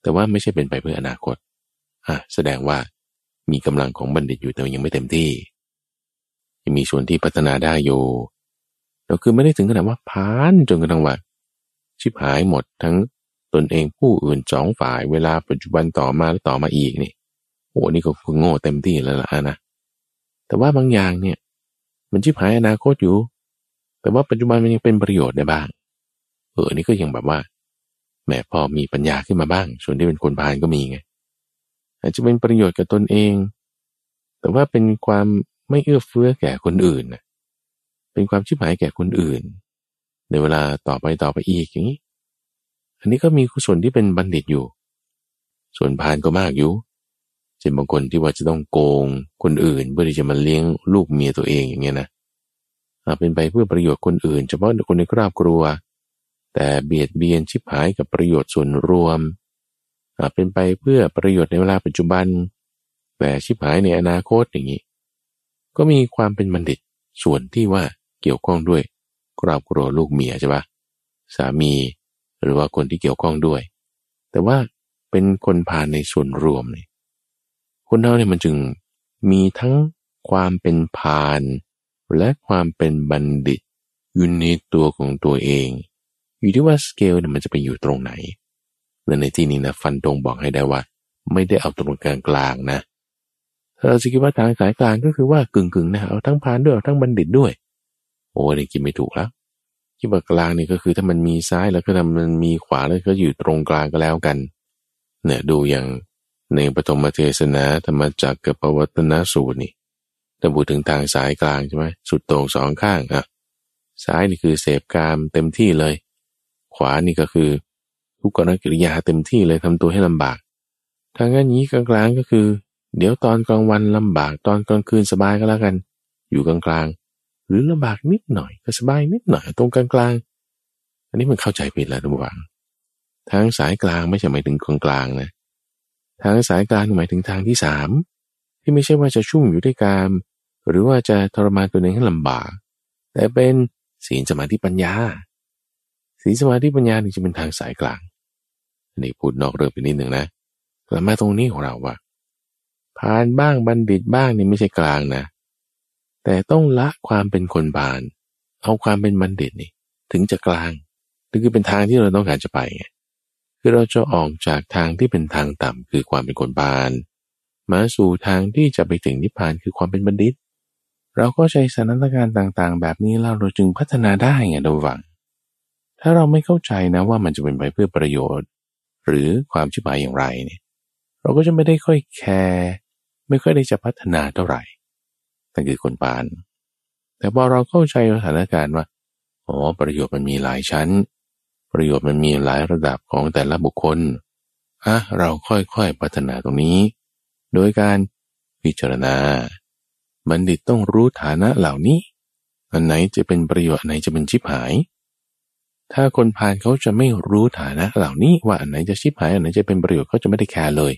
แต่ว่าไม่ใช่เป็นไปเพื่ออนาคตอะแสดงว่ามีกำลังของบัณฑิตอยู่แต่ยังไม่เต็มที่ยังมีส่วนที่พัฒนาได้อยู่เราคือไม่ได้ถึงขนาดว่าพานจนกระทั่งว่าชิบหายหมดทั้งตนเองผู้อื่นสองฝ่ายเวลาปัจจุบันต่อมาแล้วต่อมาอีกนี่โอ้นี่ก็คือโง่เต็มที่แล้วล่ะนะแต่ว่าบางอย่างเนี่ย มันชิบหายอนาคตอยู่ แต่ว่าปัจจุบันมันยังเป็นประโยชน์ได้บ้างเออนี่ก็ยังแบบว่า แหมพอมีปัญญาขึ้นมาบ้าง ส่วนที่เป็นคนพานก็มีไง อาจจะเป็นประโยชน์กับตนเอง แต่ว่าเป็นความไม่เอื้อเฟื้อแก่คนอื่น เป็นความชิบหายแก่คนอื่น ในเวลาต่อไปต่อไปอีกอย่างนี้ อันนี้ก็มีส่วนที่เป็นบัณฑิตอยู่ ส่วนพานก็มากอยู่เช่นบางคนที่ว่าจะต้องโกงคนอื่น เพื่อที่จะมาเลี้ยงลูกเมียตัวเองอย่างเงี้ยนะเป็นไปเพื่อประโยชน์คนอื่น เฉพาะคนในครอบครัว แต่เบียดเบียนชิบหายกับประโยชน์ส่วนรวม เป็นไปเพื่อประโยชน์ในเวลาปัจจุบัน แต่ชิบหายในอนาคตอย่างนี้ ก็มีความเป็นบัณฑิตส่วนที่ว่าเกี่ยวข้องด้วยครอบครัวลูกเมียใช่ปะสามีหรือว่าคนที่เกี่ยวข้องด้วย แต่ว่าเป็นคนผ่านในส่วนรวมเนี่ยคนเราเนี่ยมันจึงมีทั้งความเป็นพาน และความเป็นบัณฑิตอยู่ในตัวของตัวเอง อยู่ที่ว่าสเกลเนี่ยมันจะไปอยู่ตรงไหนและในที่นี้นะฟันตรงบอกให้ได้ว่า ไม่ได้เอาตรงกลางกลางนะเราจะคิดว่าทางสายกลางก็คือว่ากึ่งกึ่งนะเอาทั้งพานด้วยเอาทั้งบัณฑิตด้วย โอ้นี่คิดไม่ถูกแล้วคิดว่ากลางนี่ก็คือถ้ามันมีซ้ายแล้วก็ทำมันมีขวาแล้วก็อยู่ตรงกลางก็แล้วกัน เนี่ยดูอย่างในปฐมเทศนาธรรมจักรกับปวัตนสูตรนี่ถ้าพูดถึงทางสายกลางใช่ไหมสุดตรงสองข้างอะซ้ายนี่คือเสพกามเต็มที่เลย ขวานี่ก็คือ ทุกกรกิริยาเต็มที่เลยทำตัวให้ลำบากทางนี้กลางๆก็คือ เดี๋ยวตอนกลางวันลำบากตอนกลางคืนสบายก็แล้วกัน อยู่กลางๆ หรือลำบากนิดหน่อยก็สบายนิดหน่อยตรงกลางๆ อันนี้มันเข้าใจผิดแล้วทุกฝังทางสายกลางไม่ใช่หมายถึงกลางกลางนะทางสายกลางหมายถึงทางที่สามที่ไม่ใช่ว่าจะชุ่มอยู่ด้วยกาม หรือว่าจะทรมานตัวเองให้ลำบาก แต่เป็นศีลสมาธิปัญญา ศีลสมาธิปัญญานี่จะเป็นทางสายกลางอันนี้พูดนอกเรื่องไปนิดหนึ่งนะกลับมาตรงนี้ของเราว่าผ่านบ้างบัณฑิตบ้างนี่ไม่ใช่กลางนะ แต่ต้องละความเป็นคนบาน เอาความเป็นบัณฑิตนี่ ถึงจะกลางนี่คือเป็นทางที่เราต้องการจะไปไงคือเราจะออกจากทางที่เป็นทางต่ำคือความเป็นคนบานมาสู่ทางที่จะไปถึงนิพพานคือความเป็นบัณฑิต เราก็ใช้สถานการณ์ต่างๆ แบบนี้เราเราจึงพัฒนาได้ไงดูวัง ถ้าเราไม่เข้าใจนะว่ามันจะเป็นไปเพื่อประโยชน์ หรือความชิบหายอย่างไรเนี่ยเราก็จะไม่ได้ค่อยแคร์ไม่ค่อยได้จะพัฒนาเท่าไหร่นั่นคือคนปาน แต่พอเราเข้าใจสถานการณ์ว่าอ๋อประโยชน์มันมีหลายชั้น ประโยชน์มันมีหลายระดับของแต่ละบุคคลอะเราค่อยๆพัฒนาตรงนี้ โดยการพิจารณา บัณฑิตต้องรู้ฐานะเหล่านี้ อันไหนจะเป็นประโยชน์อันไหนจะเป็นชิบหาย ถ้าคนพาลเขาจะไม่รู้ฐานะเหล่านี้ว่าอันไหนจะชิบหายอันไหนจะเป็นประโยชน์เขาจะไม่ได้แคร์เลย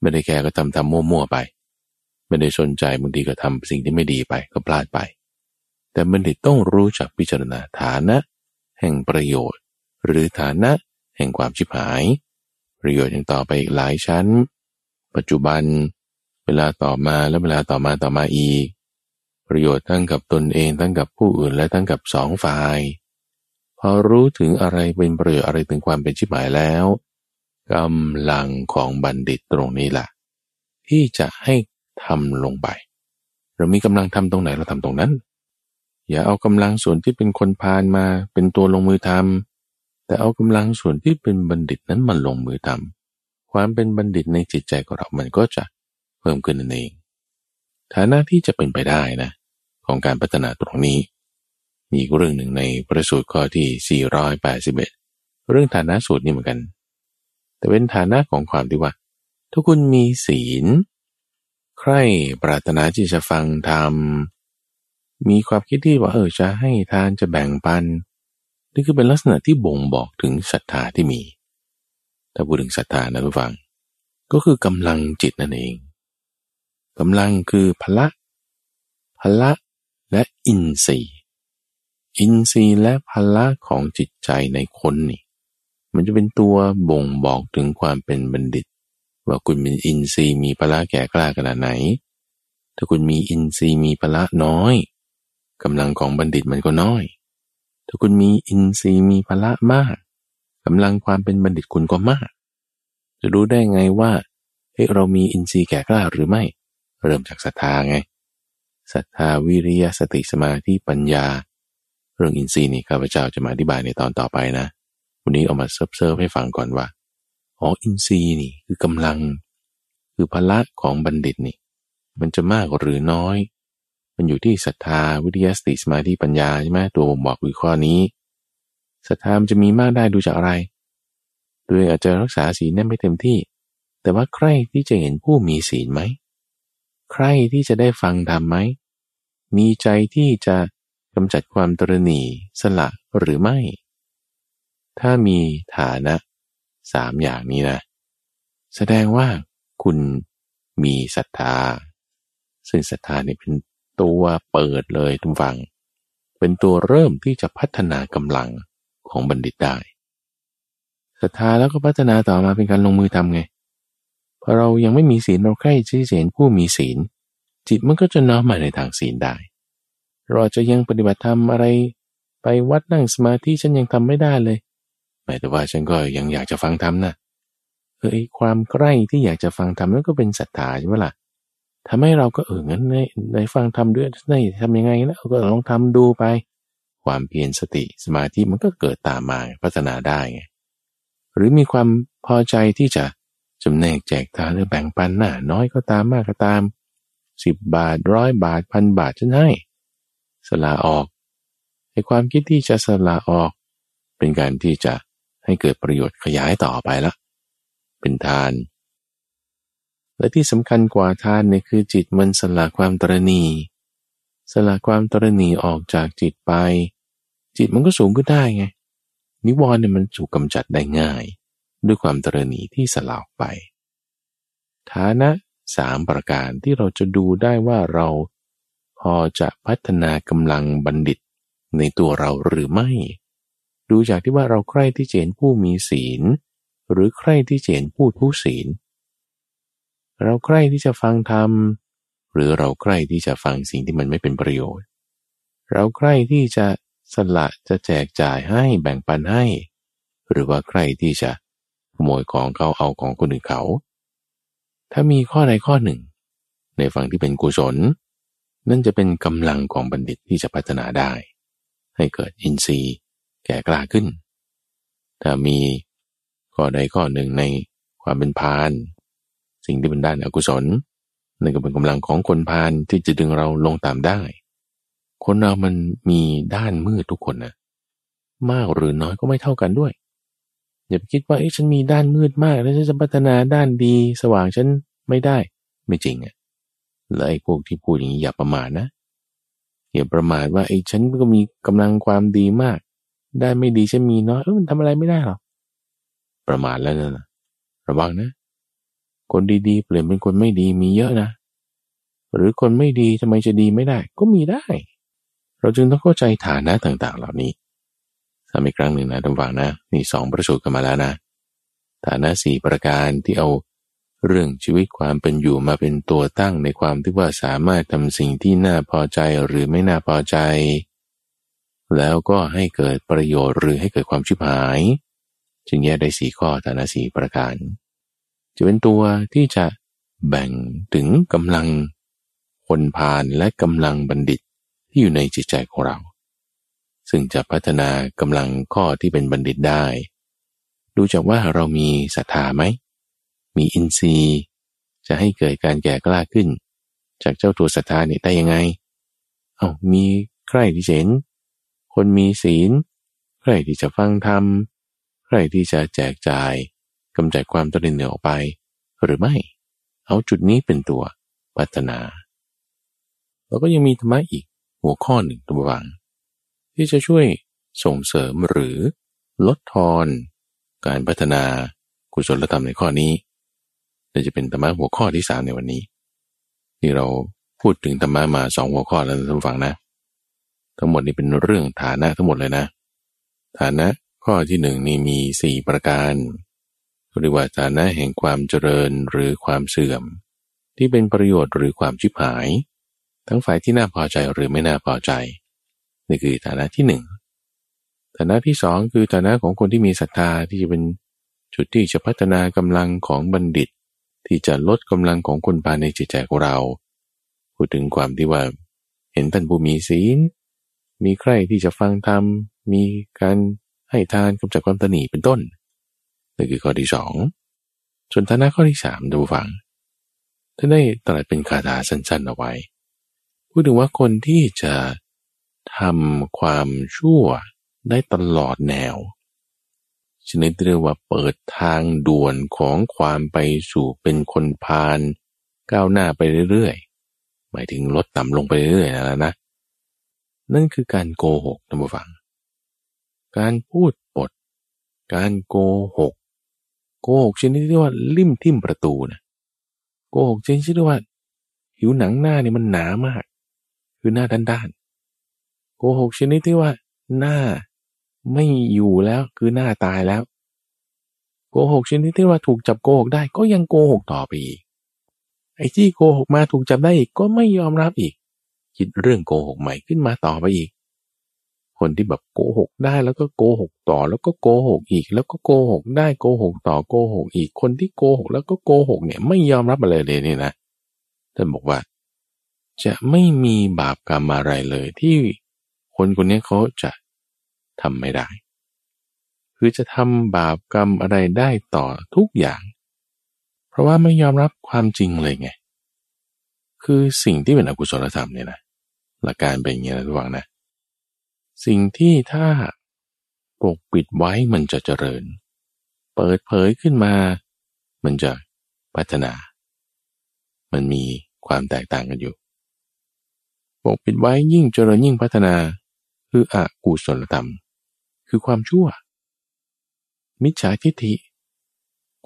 ไม่ได้แคร์ก็ทำทำมั่วๆไป ไม่ได้สนใจบางทีก็ทำสิ่งที่ไม่ดีไปก็พลาดไป แต่บัณฑิตต้องรู้จักพิจารณาฐานะ แห่งประโยชน์ หรือฐานะแห่งความชิบหาย ประโยชน์ยังต่อไปอีกหลายชั้น ปัจจุบัน เวลาต่อมาและเวลาต่อมาต่อมาอีก ประโยชน์ทั้งกับตนเองทั้งกับผู้อื่นและทั้งกับสองฝ่าย พอรู้ถึงอะไรเป็นประโยชน์อะไรถึงความเป็นชิบหมายแล้วกำลังของบัณฑิตตรงนี้แหละที่จะให้ทำลงไป เรามีกำลังทำตรงไหนเราทำตรงนั้น อย่าเอากำลังส่วนที่เป็นคนพาลมาเป็นตัวลงมือทำแต่เอากำลังส่วนที่เป็นบัณฑิตนั้นมาลงมือทำความเป็นบัณฑิตในจิตใจของเรามันก็จะเพิ่มขึ้นนั่นเองฐานะที่จะเป็นไปได้นะ ของการพัฒนาตรงนี้ มีเรื่องหนึ่งในพระสูตรข้อที่ 481 เรื่องฐานะสูตรนี่เหมือนกัน แต่เป็นฐานะของความที่ว่า ถ้าคุณมีศีล ใครปรารถนาที่จะฟังธรรม มีความคิดที่ว่าเออจะให้ทานจะแบ่งปัน นี่คือเป็นลักษณะที่บ่งบอกถึงศรัทธาที่มี ถ้าพูดถึงศรัทธานะทุกฟัง ก็คือกำลังจิตนั่นเองกำลังคือพละพละและอินทรีย์ อินทรีย์และพละของจิตใจในคนนี่ มันจะเป็นตัวบ่งบอกถึงความเป็นบัณฑิต ว่าคุณมีอินทรีย์มีพละแก่กล้าขนาดไหน ถ้าคุณมีอินทรีย์มีพละน้อยกำลังของบัณฑิตมันก็น้อย ถ้าคุณมีอินทรีย์มีพละมากกำลังความเป็นบัณฑิตคุณก็มาก จะรู้ได้ไงว่าเฮ้เรามีอินทรีย์แก่กล้าหรือไม่ เริ่มจากศรัทธาไงศรัทธาวิริยะสติสมาธิปัญญา เรื่องอินทรีย์นี่ข้าพเจ้าจะมาอธิบายในตอนต่อไปนะ วันนี้เอามาเสิร์ฟให้ฟังก่อนว่า อ๋ออินทรีย์นี่คือกำลัง คือพละของบัณฑิตนี่ มันจะมากหรือน้อย มันอยู่ที่ศรัทธาวิริยะสติสมาธิปัญญาใช่ไหมตัวบ่งบอกวิข้อนี้ศรัทธามันจะมีมากได้ดูจากอะไรโดยอาจจะรักษาศีลนั้นไม่เต็มที่ แต่ว่าใครที่จะเห็นผู้มีศีลไหม ใครที่จะได้ฟังธรรมไหม มีใจที่จะ กำจัดความตรณีสละหรือไม่ ถ้ามีฐานะสามอย่างนี้นะ แสดงว่าคุณมีศรัทธา ซึ่งศรัทธาเนี่ยเป็นตัวเปิดเลยทุกฝัง เป็นตัวเริ่มที่จะพัฒนากำลังของบัณฑิตได้ศรัทธาแล้วก็พัฒนาต่อมาเป็นการลงมือทำไงพอเรายังไม่มีศีลเราใกล้ที่จะเห็นผู้มีศีล จิตมันก็จะน้อมมาในทางศีลได้ เราจะยังปฏิบัติธรรมอะไร ไปวัดนั่งสมาธิฉันยังทำไม่ได้เลยหมายแต่ว่าฉันก็ยังอยากจะฟังธรรมนะเออความใกล้ที่อยากจะฟังธรรมนั่นก็เป็นศรัทธาใช่ไหมล่ะทำให้เราก็เอองั้นในในฟังธรรมด้วยในทำยังไงนะก็ลองทำดูไป ความเพียรสติสมาธิมันก็เกิดตามมาพัฒนาได้ไงหรือมีความพอใจที่จะจำแนกแจกทานหรือแบ่งปันหน้าน้อยก็ตามมากก็ตามสิบบาทร้อยบาทพันบาทฉันให้ สละออกในความคิดที่จะสละออก เป็นการที่จะให้เกิดประโยชน์ขยายต่อไปละ เป็นทาน และที่สำคัญกว่าทานเนี่ยคือจิตมันสละความตรณีสละความตรณีออกจากจิตไป จิตมันก็สูงขึ้นได้ไง นิวรณ์เนี่ยมันถูกกำจัดได้ง่าย ด้วยความตรณีที่สลาไป ฐานะสามประการที่เราจะดูได้ว่าเรา อจะพัฒนากำลังบัณฑิตในตัวเราหรือไม่ ดูจากที่ว่าเราใคร่ที่เห็นผู้มีศีล หรือใคร่ที่เห็นผู้ทุศีล เราใคร่ที่จะฟังธรรม หรือเราใคร่ที่จะฟังสิ่งที่มันไม่เป็นประโยชน์ เราใคร่ที่จะสละจะแจกจ่ายให้แบ่งปันให้ หรือว่าใครที่จะขโมยของเขาเอาของคนอื่นเขา ถ้ามีข้อใดข้อหนึ่ง ในฝั่งที่เป็นกุศล นั่นจะเป็นกำลังของบัณฑิตที่จะพัฒนาได้ ให้เกิดอินทรีย์แก่กล้าขึ้น ถ้ามีข้อใดข้อหนึ่งในความเป็นพาน สิ่งที่เป็นด้านอกุศลนั่นก็เป็นกำลังของคนพานที่จะดึงเราลงตามได้ คนเรามันมีด้านมืดทุกคนนะมากหรือน้อยก็ไม่เท่ากันด้วย อย่าไปคิดว่าเอ้ฉันมีด้านมืดมาก แล้วฉันจะพัฒนาด้านดีสว่างฉันไม่ได้ ไม่จริงอะ่ะ แล้วไอ้พวกที่พูดอย่างนี้อย่าประมาทนะอย่าประมาทว่าไอ้ฉันก็มีกำลังความดีมาก ได้ไม่ดีฉันมีน้อยเออมันทำอะไรไม่ได้หรอกประมาทแล้วนะระวังนะ คนดีๆ เปลี่ยนเป็นคนไม่ดีมีเยอะนะ หรือคนไม่ดีทำไมจะดีไม่ได้ ก็มีได้ เราจึงต้องเข้าใจฐานะต่างๆ เหล่านี้ซ้ำอีกครั้งหนึ่งนะท่านฟังนะนี่สองประสูตรกันมาแล้วนะ ฐานะสี่ประการที่เอา เรื่องชีวิตความเป็นอยู่มาเป็นตัวตั้งในความที่ว่าสามารถทำสิ่งที่น่าพอใจหรือไม่น่าพอใจ แล้วก็ให้เกิดประโยชน์หรือให้เกิดความชิบหาย จึงแยกได้สี่ข้อฐานะสี่ประการ จะเป็นตัวที่จะแบ่งถึงกำลังคนพาลและกำลังบัณฑิตที่อยู่ในจิตใจของเรา ซึ่งจะพัฒนากำลังข้อที่เป็นบัณฑิตได้ ดูจากว่าเรามีศรัทธาไหม มีอินทรีย์ จะให้เกิดการแก่กล้าขึ้น จากเจ้าตัวศรัทธานี่ได้ยังไง เอามีใครที่เห็น คนมีศีล ใครที่จะฟังธรรม ใครที่จะแจกจ่ายกำจัดความตระหนี่ออกไป หรือไม่ เอาจุดนี้เป็นตัวพัฒนา แล้วก็ยังมีธรรมะอีกหัวข้อหนึ่งตัววัง ที่จะช่วยส่งเสริมหรือลดทอน การพัฒนากุศลธรรมในข้อนี้ จะเป็นธรรมะหัวข้อที่สามในวันนี้ ที่เราพูดถึงธรรมะมาสองหัวข้อแล้วท่านฟังนะ ทั้งหมดนี้เป็นเรื่องฐานะทั้งหมดเลยนะ ฐานะข้อที่หนึ่งนี่มีสี่ประการเรียกว่าฐานะแห่งความเจริญหรือความเสื่อม ที่เป็นประโยชน์หรือความชิบหาย ทั้งฝ่ายที่น่าพอใจหรือไม่น่าพอใจนี่คือฐานะที่หนึ่งฐานะที่สองคือฐานะของคนที่มีศรัทธาที่จะเป็นจุดที่จะพัฒนากำลังของบัณฑิต ที่จะลดกำลังของคนภายในจิตใจของเรา พูดถึงความที่ว่า เห็นท่านผู้มีศีล มีใครที่จะฟังธรรม มีการให้ทานกำจัดความตนีเป็นต้นนี่นคือข้อที่สองส่วนฐานะข้อที่สามดูฟังท่านได้ตรัสเป็นคาถาสั้นๆเอาไว้ พูดถึงว่าคนที่จะทำความชั่วได้ตลอดแนว ชนิดเรียกว่าเปิดทางด่วนของความไปสู่เป็นคนพาลก้าวหน้าไปเรื่อยๆ หมายถึงลดต่ำลงไปเรื่อยๆนะนะ นั่นคือการโกหกนะผู้ฟัง การพูดปด การโกหก โกหกชนิดที่ว่าลิ่มทิ่มประตูนะโกหกชนิดที่ว่า ผิวหนังหน้านี่มันหนามาก คือหน้าด้านๆโกหกชนิดที่ว่าหน้า ไม่อยู่แล้วคือหน้าตายแล้ว โกหกชนิดที่ว่าถูกจับโกหกได้ก็ยังโกหกต่อไปอีกไอ้ที่โกหกมาถูกจับได้อีกก็ไม่ยอมรับอีก คิดเรื่องโกหกใหม่ขึ้นมาต่อไปอีก คนที่แบบโกหกได้แล้วก็โกหกต่อแล้วก็โกหกอีก แล้วก็โกหกได้โกหกต่อโกหกอีก คนที่โกหกแล้วก็โกหกเนี่ยไม่ยอมรับอะไรเลยเนี่ยนะท่านบอกว่า จะไม่มีบาปกรรมอะไรเลยที่คนคนนี้เขาจะ ทำไม่ได้ คือจะทำบาปกรรมอะไรได้ต่อทุกอย่าง เพราะว่าไม่ยอมรับความจริงเลยไง คือสิ่งที่เป็นอกุศลธรรมเนี่ยนะหลักการเป็นอย่างนี้นะทุกฝังนะ สิ่งที่ถ้าปกปิดไว้มันจะเจริญ เปิดเผยขึ้นมา มันจะพัฒนา มันมีความแตกต่างกันอยู่ ปกปิดไว้ยิ่งเจริญยิ่งพัฒนา คืออกุศลธรรม คือความชั่ว มิจฉาทิฏฐิ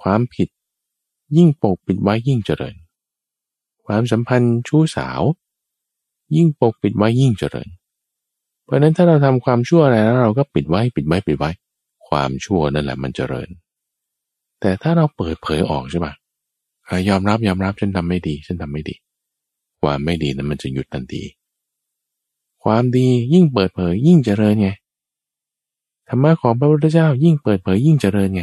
ความผิด ยิ่งปกปิดไว้ยิ่งเจริญ ความสัมพันธ์ชู้สาว ยิ่งปกปิดไว้ยิ่งเจริญ เพราะนั้นถ้าเราทำความชั่วอะไรแล้วเราก็ปิดไว้ปิดไว้ปิดไว้ ความชั่วนั่นแหละมันเจริญ แต่ถ้าเราเปิดเผยออกใช่ปะยอมรับยอมรับฉันทำไม่ดีฉันทำไม่ดี ความไม่ดีนั้นมันจะหยุดทันทีความดียิ่งเปิดเผยยิ่งเจริญไง ธรรมะของพระพุทธเจ้ายิ่งเปิดเผยยิ่งเจริญไง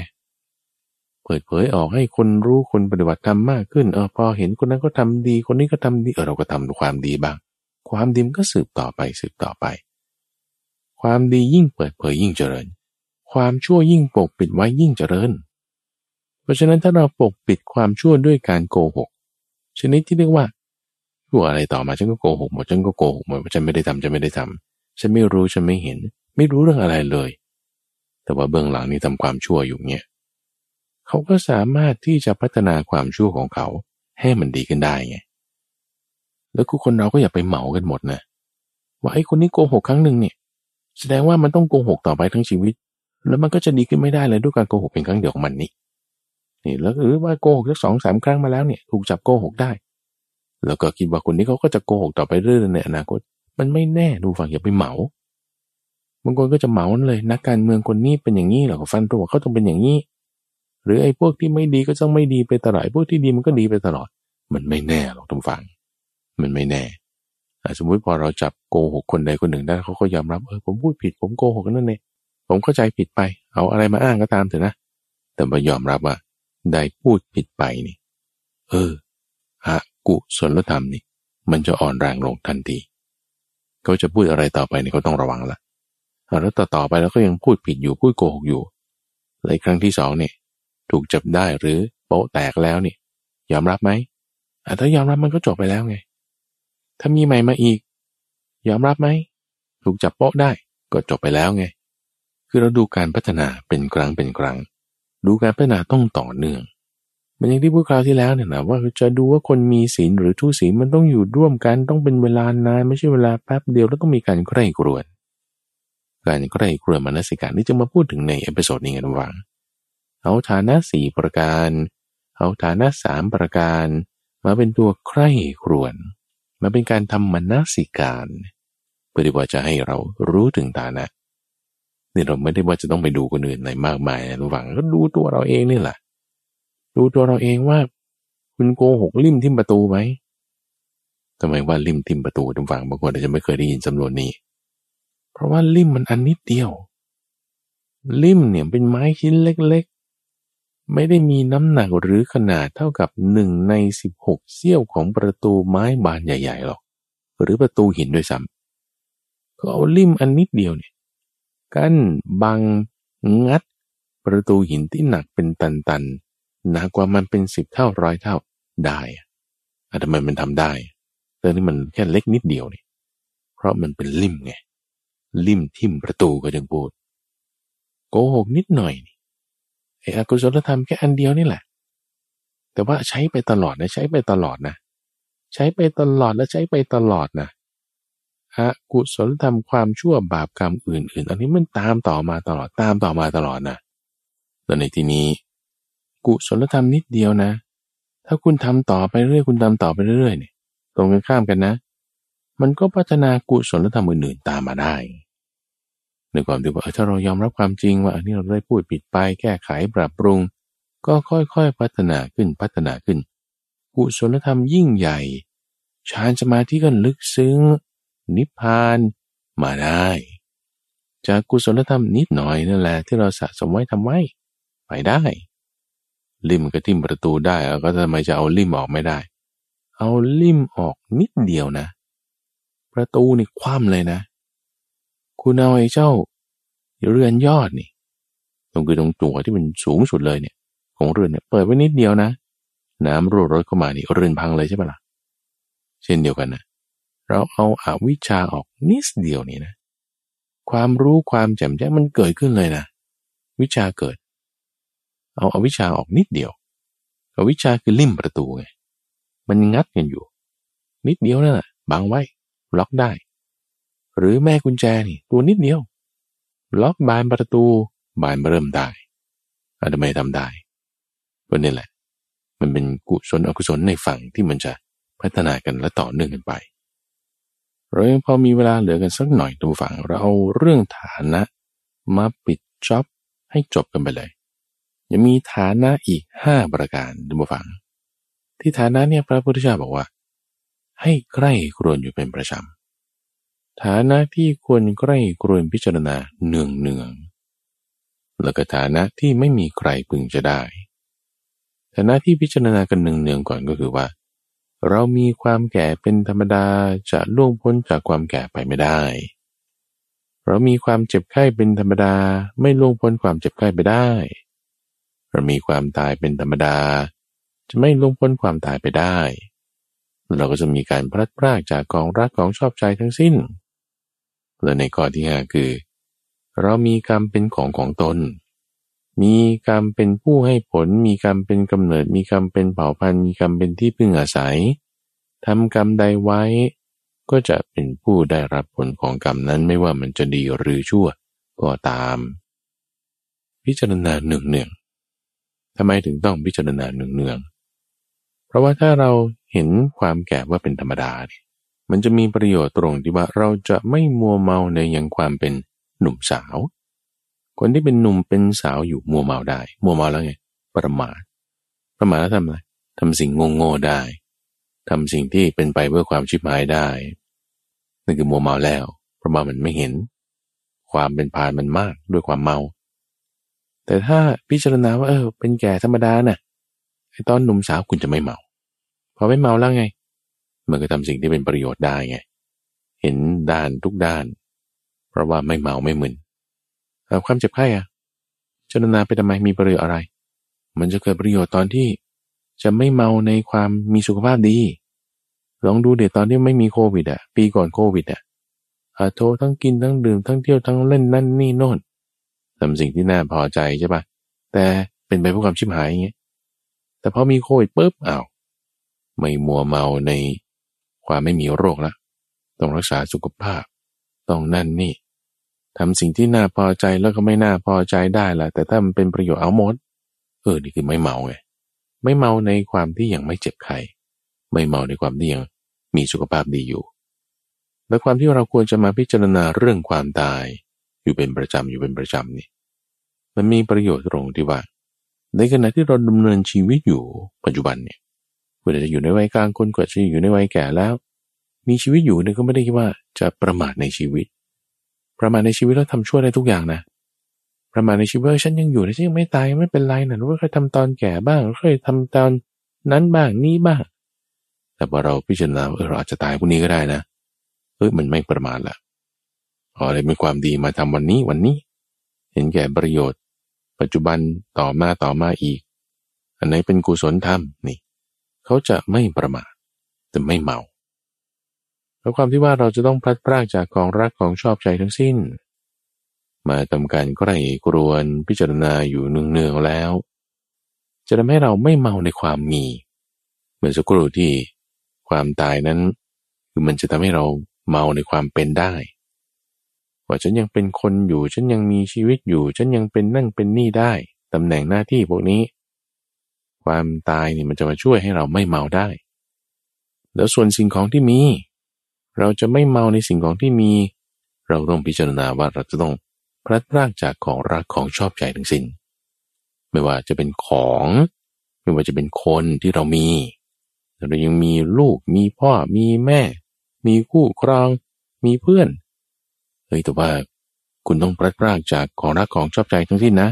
เปิดเผยออกให้คนรู้คนปฏิบัติธรรมมากขึ้นเออพอเห็นคนนั้นก็ทำดี คนนี้ก็ทำดีเออเราก็ทำความดีบ้าง ความดีมันก็สืบต่อไปสืบต่อไป ความดียิ่งเปิดเผยยิ่งเจริญ ความชั่วยิ่งปกปิดไว้ยิ่งเจริญ เพราะฉะนั้นถ้าเราปกปิดความชั่วด้วยการโกหกชนิดที่เรียกว่าชั่วอะไรต่อมาฉันก็โกหกหมดฉันก็โกหกหมดฉันไม่ได้ทำฉันไม่ได้ทำฉันไม่รู้ฉันไม่เห็น ไม่รู้เรื่องอะไรเลย แต่ว่าเบื้องหลังนี้ทำความชั่วอยู่เนี่ยเขาก็สามารถที่จะพัฒนาความชั่วของเขาให้มันดีขึ้นได้ไง แล้วกูคนเราก็อย่าไปเหมากันหมดนะ ว่าไอ้คนนี้โกหกครั้งหนึ่งเนี่ย แสดงว่ามันต้องโกหกต่อไปทั้งชีวิต แล้วมันก็จะดีขึ้นไม่ได้เลยด้วยการโกหกเป็นครั้งเดียวของมันนี่นี่แล้วหรือว่าโกหกสักสองสามครั้งมาแล้วเนี่ย ถูกจับโกหกได้ แล้วก็คิดว่าคนนี้เขาก็จะโกหกต่อไปเรื่อยๆในอนาคต มันไม่แน่ดูฟังอย่าไปเหมา บางคนก็จะเหมาเลยนักการเมืองคนนี้เป็นอย่างนี้เหรอฟันตัวเขาต้องเป็นอย่างนี้ หรือไอ้พวกที่ไม่ดีก็ต้องไม่ดีไปตลอดพวกที่ดีมันก็ดีไปตลอด มันไม่แน่หรอกทุกฝัง มันไม่แน่สมมุติพอเราจับโกหกคนใดคนหนึ่งได้เขาก็ยอมรับเออผมพูดผิดผมโกหกนั่นเองผมเข้าใจผิดไป เอาอะไรมาอ้างก็ตามเถอะนะ แต่มายอมรับว่าได้พูดผิดไปนี่ เอออะกุศลธรรมนี่ มันจะอ่อนแรงลงทันทีเขาจะพูดอะไรต่อไปนี่เขาต้องระวังละ แล้วต่อต่อไปแล้วก็ยังพูดผิดอยู่พูดโกหกอยู่ในครั้งที่สองเนี่ย ถูกจับได้หรือโป๊ะแตกแล้วเนี่ย ยอมรับไหมถ้ายอมรับมันก็จบไปแล้วไง ถ้ามีใหม่มาอีก ยอมรับไหมถูกจับโป๊ะได้ก็จบไปแล้วไง คือเราดูการพัฒนาเป็นครั้งเป็นครั้ง ดูการพัฒนาต้องต่อเนื่องมันอย่างที่พูดคราวที่แล้วเนี่ยนะว่าจะดูว่าคนมีศีลหรือทุศีลมันต้องอยู่ร่วมกันต้องเป็นเวลานานไม่ใช่เวลาแป๊บเดียวแล้วต้องมีการใคร่ครวญ การใคร่ครวญมนสิการที่จะมาพูดถึงใน episode นี้กันว่าเอาฐานะสี่ประการ เอาฐานะสามประการ มาเป็นตัวใคร่ครวญมันเป็นการทำมนสิการเพื่อที่ว่าจะให้เรารู้ถึงฐานะนี่เราไม่ได้ว่าจะต้องไปดูคนอื่นอะไรมากมายนะระหว่างก็ดูตัวเราเองนี่แหละดูตัวเราเองว่า คุณโกหกลิ่มทิมประตูไหมทำไมว่าลิ่มทิมประตูทุกฝั่งบางคนอาจจะไม่เคยได้ยินจำนวนนี้ เพราะว่าลิ่มมันอันนิดเดียว ลิ่มเนี่ยเป็นไม้ชิ้นเล็กๆ ไม่ได้มีน้ำหนักหรือขนาดเท่ากับหนึ่งในสิบหกเสี้ยวของประตูไม้บานใหญ่ๆหรอก หรือประตูหินด้วยซ้ำก็เอาลิ่มอันนิดเดียวเนี่ยกั้นบัง งัด ประตูหินที่หนักเป็นตันๆหนักกว่ามันเป็นสิบเท่าร้อยเท่าได้อะทำไมมันทำได้แต่องนี่มันแค่เล็กนิดเดียวนี่ เพราะมันเป็นลิ่มไง ลิ่มทิ่มประตูก็ยังพูด โกหกนิดหน่อยนี่ไอ้อกุศลธรรมแค่อันเดียวนี่แหละ แต่ว่าใช้ไปตลอดนะใช้ไปตลอดนะ ใช้ไปตลอดและใช้ไปตลอดนะอกุศลธรรมความชั่วบาปกรรมอื่นๆ อันนี้มันตามต่อมาตลอดตามต่อมาตลอดนะแต่ในที่นี้ กุศลธรรมนิดเดียวนะ ถ้าคุณทำต่อไปเรื่อยคุณทำต่อไปเรื่อยเนี่ย ตรงกันข้ามกันนะ มันก็พัฒนากุศลธรรมอื่นๆตามมาได้ในความที่ว่าถ้าเรายอมรับความจริงว่าอันนี้เราได้พูดผิดไปแก้ไขปรับปรุง ก็ค่อยๆพัฒนาขึ้นพัฒนาขึ้น กุศลธรรมยิ่งใหญ่ฌานสมาธิก็ลึกซึ้ง นิพพานมาได้ จากกุศลธรรมนิดหน่อยนั่นแหละที่เราสะสมไว้ทำไว้ไปได้ ลิมก็ทิ่มประตูได้แล้วก็ทำไมจะเอาลิมออกไม่ได้ เอาลิมออกนิดเดียวนะ ประตูนี่คว่ำเลยนะ คุณเอาไอ้เจ้าเรือนยอดนี่ตรงคือตรงตัวที่มันสูงสุดเลยเนี่ย ของเรือนเนี่ยเปิดไว้นิดเดียวนะ น้ำรั่วรถเข้ามานี่เรือนพังเลยใช่ปะละ่ะเช่นเดียวกันนะเราเอาอาวิชาออกนิดเดียวนี่นะ ความรู้ความแจ่มแจ้งมันเกิดขึ้นเลยนะ วิชาเกิด เอาอาวิชาออกนิดเดียวอวิชาคือลิ่มประตูไงมันงัดกันอยู่ นิดเดียวนั่นแหละบังไว้ ล็อกได้ หรือแม่กุญแจนี่ตัวนิดเดียว ล็อกบานประตูบานเริ่มได้อาจจะไม่ทำได้เพราะนี่แหละ มันเป็นกุศลอกุศลในฝั่งที่มันจะพัฒนากันและต่อเนื่องกันไปเรายังพอมีเวลาเหลือกันสักหน่อยตัวฝั่งเราเอาเรื่องฐานะ มาปิดจ็อบให้จบกันไปเลยยังมีฐานะอีกห้าประการดูฝั่งที่ฐานะเนี่ยพระพุทธเจ้าบอกว่า ให้ใกล้ครวนอยู่เป็นประจำฐานะที่ควรใกล้กรวนพิจารณาเนืองเนืองแล้วก็ฐานะที่ไม่มีใครพึงจะได้ ฐานะที่พิจารณากันเนืองเนืองก่อนก็คือว่า เรามีความแก่เป็นธรรมดาจะล่วงพ้นจากความแก่ไปไม่ได้ เรามีความเจ็บไข้เป็นธรรมดาไม่ล่วงพ้นความเจ็บไข้ไปได้ เรามีความตายเป็นธรรมดา จะไม่ล่วงพ้นความตายไปได้ เราก็จะมีการพลัดพรากจากกองรักของชอบใจทั้งสิ้น และในข้อที่ห้าคือ เรามีกรรมเป็นของของตน มีกรรมเป็นผู้ให้ผล มีกรรมเป็นกำเนิด มีกรรมเป็นเผ่าพันธุ์ มีกรรมเป็นที่พึ่งอาศัยทำกรรมใดไว้ ก็จะเป็นผู้ได้รับผลของกรรมนั้นไม่ว่ามันจะดีหรือชั่วก็ตาม พิจารณาหนึ่งเนืองทำไมถึงต้องพิจารณาหนึ่งเนืองเพ ราะว่าถ้าเราเห็นความแก่ว่าเป็นธรรมดาเนี่ยมันจะมีประโยชน์ตรงที่ว่าเราจะไม่มัวเมาในยังความเป็นหนุ่มสาว คนที่เป็นหนุ่มเป็นสาวอยู่มัวเมาได้ มัวเมาแล้วไง ประมาท ประมาทแล้วทำอะไรทำสิ่งงงๆได้ทำสิ่งที่เป็นไปเพื่อความชิบหายได้ นั่นคือมัวเมาแล้ว เพราะว่ามันไม่เห็น ความเป็นพานมันมากด้วยความเมา แต่ถ้าพิจารณาว่าเออเป็นแก่ธรรมดานะ่ะไอตอนหนุ่มสาวคุณจะไม่เมา พอไม่เมาแล้วไง มันก็ทำสิ่งที่เป็นประโยชน์ได้ไง เห็นด้านทุกด้าน เพราะว่าไม่เมาไม่มึนความเจ็บไข้อะจนนาไปทำไมมีประโยชน์อะไร มันจะเกิดประโยชน์ตอนที่จะไม่เมาในความมีสุขภาพดี ลองดูเดี๋ยวตอนที่ไม่มีโควิดอะปีก่อนโควิดอะอาโททั้งกินทั้งดื่มทั้งเที่ยวทั้งเล่นนั่นนี่โน่นทำสิ่งที่น่าพอใจใช่ปะแต่เป็นไปเพื่อความชิบหายอย่างเงี้ยแต่พอมีโควิดปุ๊บอ้าว ไม่มัวเมาในความไม่มีโรคละต้องรักษาสุขภาพ ต้องนั่นนี่ทำสิ่งที่น่าพอใจแล้วก็ไม่น่าพอใจได้ละแต่ถ้ามันเป็นประโยชน์เอาหมดเออนี่คือไม่เมาไงไม่เมาในความที่ยังไม่เจ็บไข้ไม่เมาในความที่ยังมีสุขภาพดีอยู่ และความที่เราควรจะมาพิจารณาเรื่องความตาย อยู่เป็นประจำอยู่เป็นประจำนี่มันมีประโยชน์ตรงที่ว่า ในขณะที่เราดำเนินชีวิตอยู่ปัจจุบันเนี่ย ควรจะอยู่ในวัยกลางคนกว่าจะอยู่ในวัยแก่แล้ว มีชีวิตอยู่เนี่ยก็ไม่ได้คิดว่าจะประมาทในชีวิต ประมาทในชีวิตแล้วทำชั่วได้ทุกอย่างนะประมาทในชีวิตฉันยังอยู่ฉันยังไม่ตายไม่เป็นไรนะว่าเคยทำตอนแก่บ้างเคยทำตอนนั้นบ้างนี้บ้าง แต่พอเราพิจารณาเออเราอาจจะตายพรุ่งนี้ก็ได้นะเออมันไม่ประมาทละอ๋อเลยมีความดีมาทำวันนี้วันนี้ เห็นแก่ประโยชน์ ปัจจุบันต่อมาต่อมาอีก อันไหนเป็นกุศลธรรมนี่ เขาจะไม่ประมาทแต่ไม่เมาแล้วความที่ว่าเราจะต้องพลัดพรากจากของรักของชอบใจทั้งสิ้น มาทำการใกล้กรวนพิจารณาอยู่เนืองๆแล้ว จะทำให้เราไม่เมาในความมี เหมือนสักครู่ที่ความตายนั้น คือมันจะทำให้เราเมาในความเป็นได้ ว่าฉันยังเป็นคนอยู่ ฉันยังมีชีวิตอยู่ ฉันยังเป็นนั่งเป็นนี่ได้ตำแหน่งหน้าที่พวกนี้ ความตายนี่มันจะมาช่วยให้เราไม่เมาได้ แล้วส่วนสิ่งของที่มี เราจะไม่เมาในสิ่งของที่มี เราต้องพิจารณาว่าเราจะต้องพลัดพรากจากของรักของชอบใจทั้งสิ้น ไม่ว่าจะเป็นของ ไม่ว่าจะเป็นคนที่เรามี เรายังมีลูก มีพ่อ มีแม่ มีคู่ครอง มีเพื่อน เฮ้ยแต่ว่าคุณต้องพลัดพรากจากของรักของชอบใจทั้งสิ้นนะ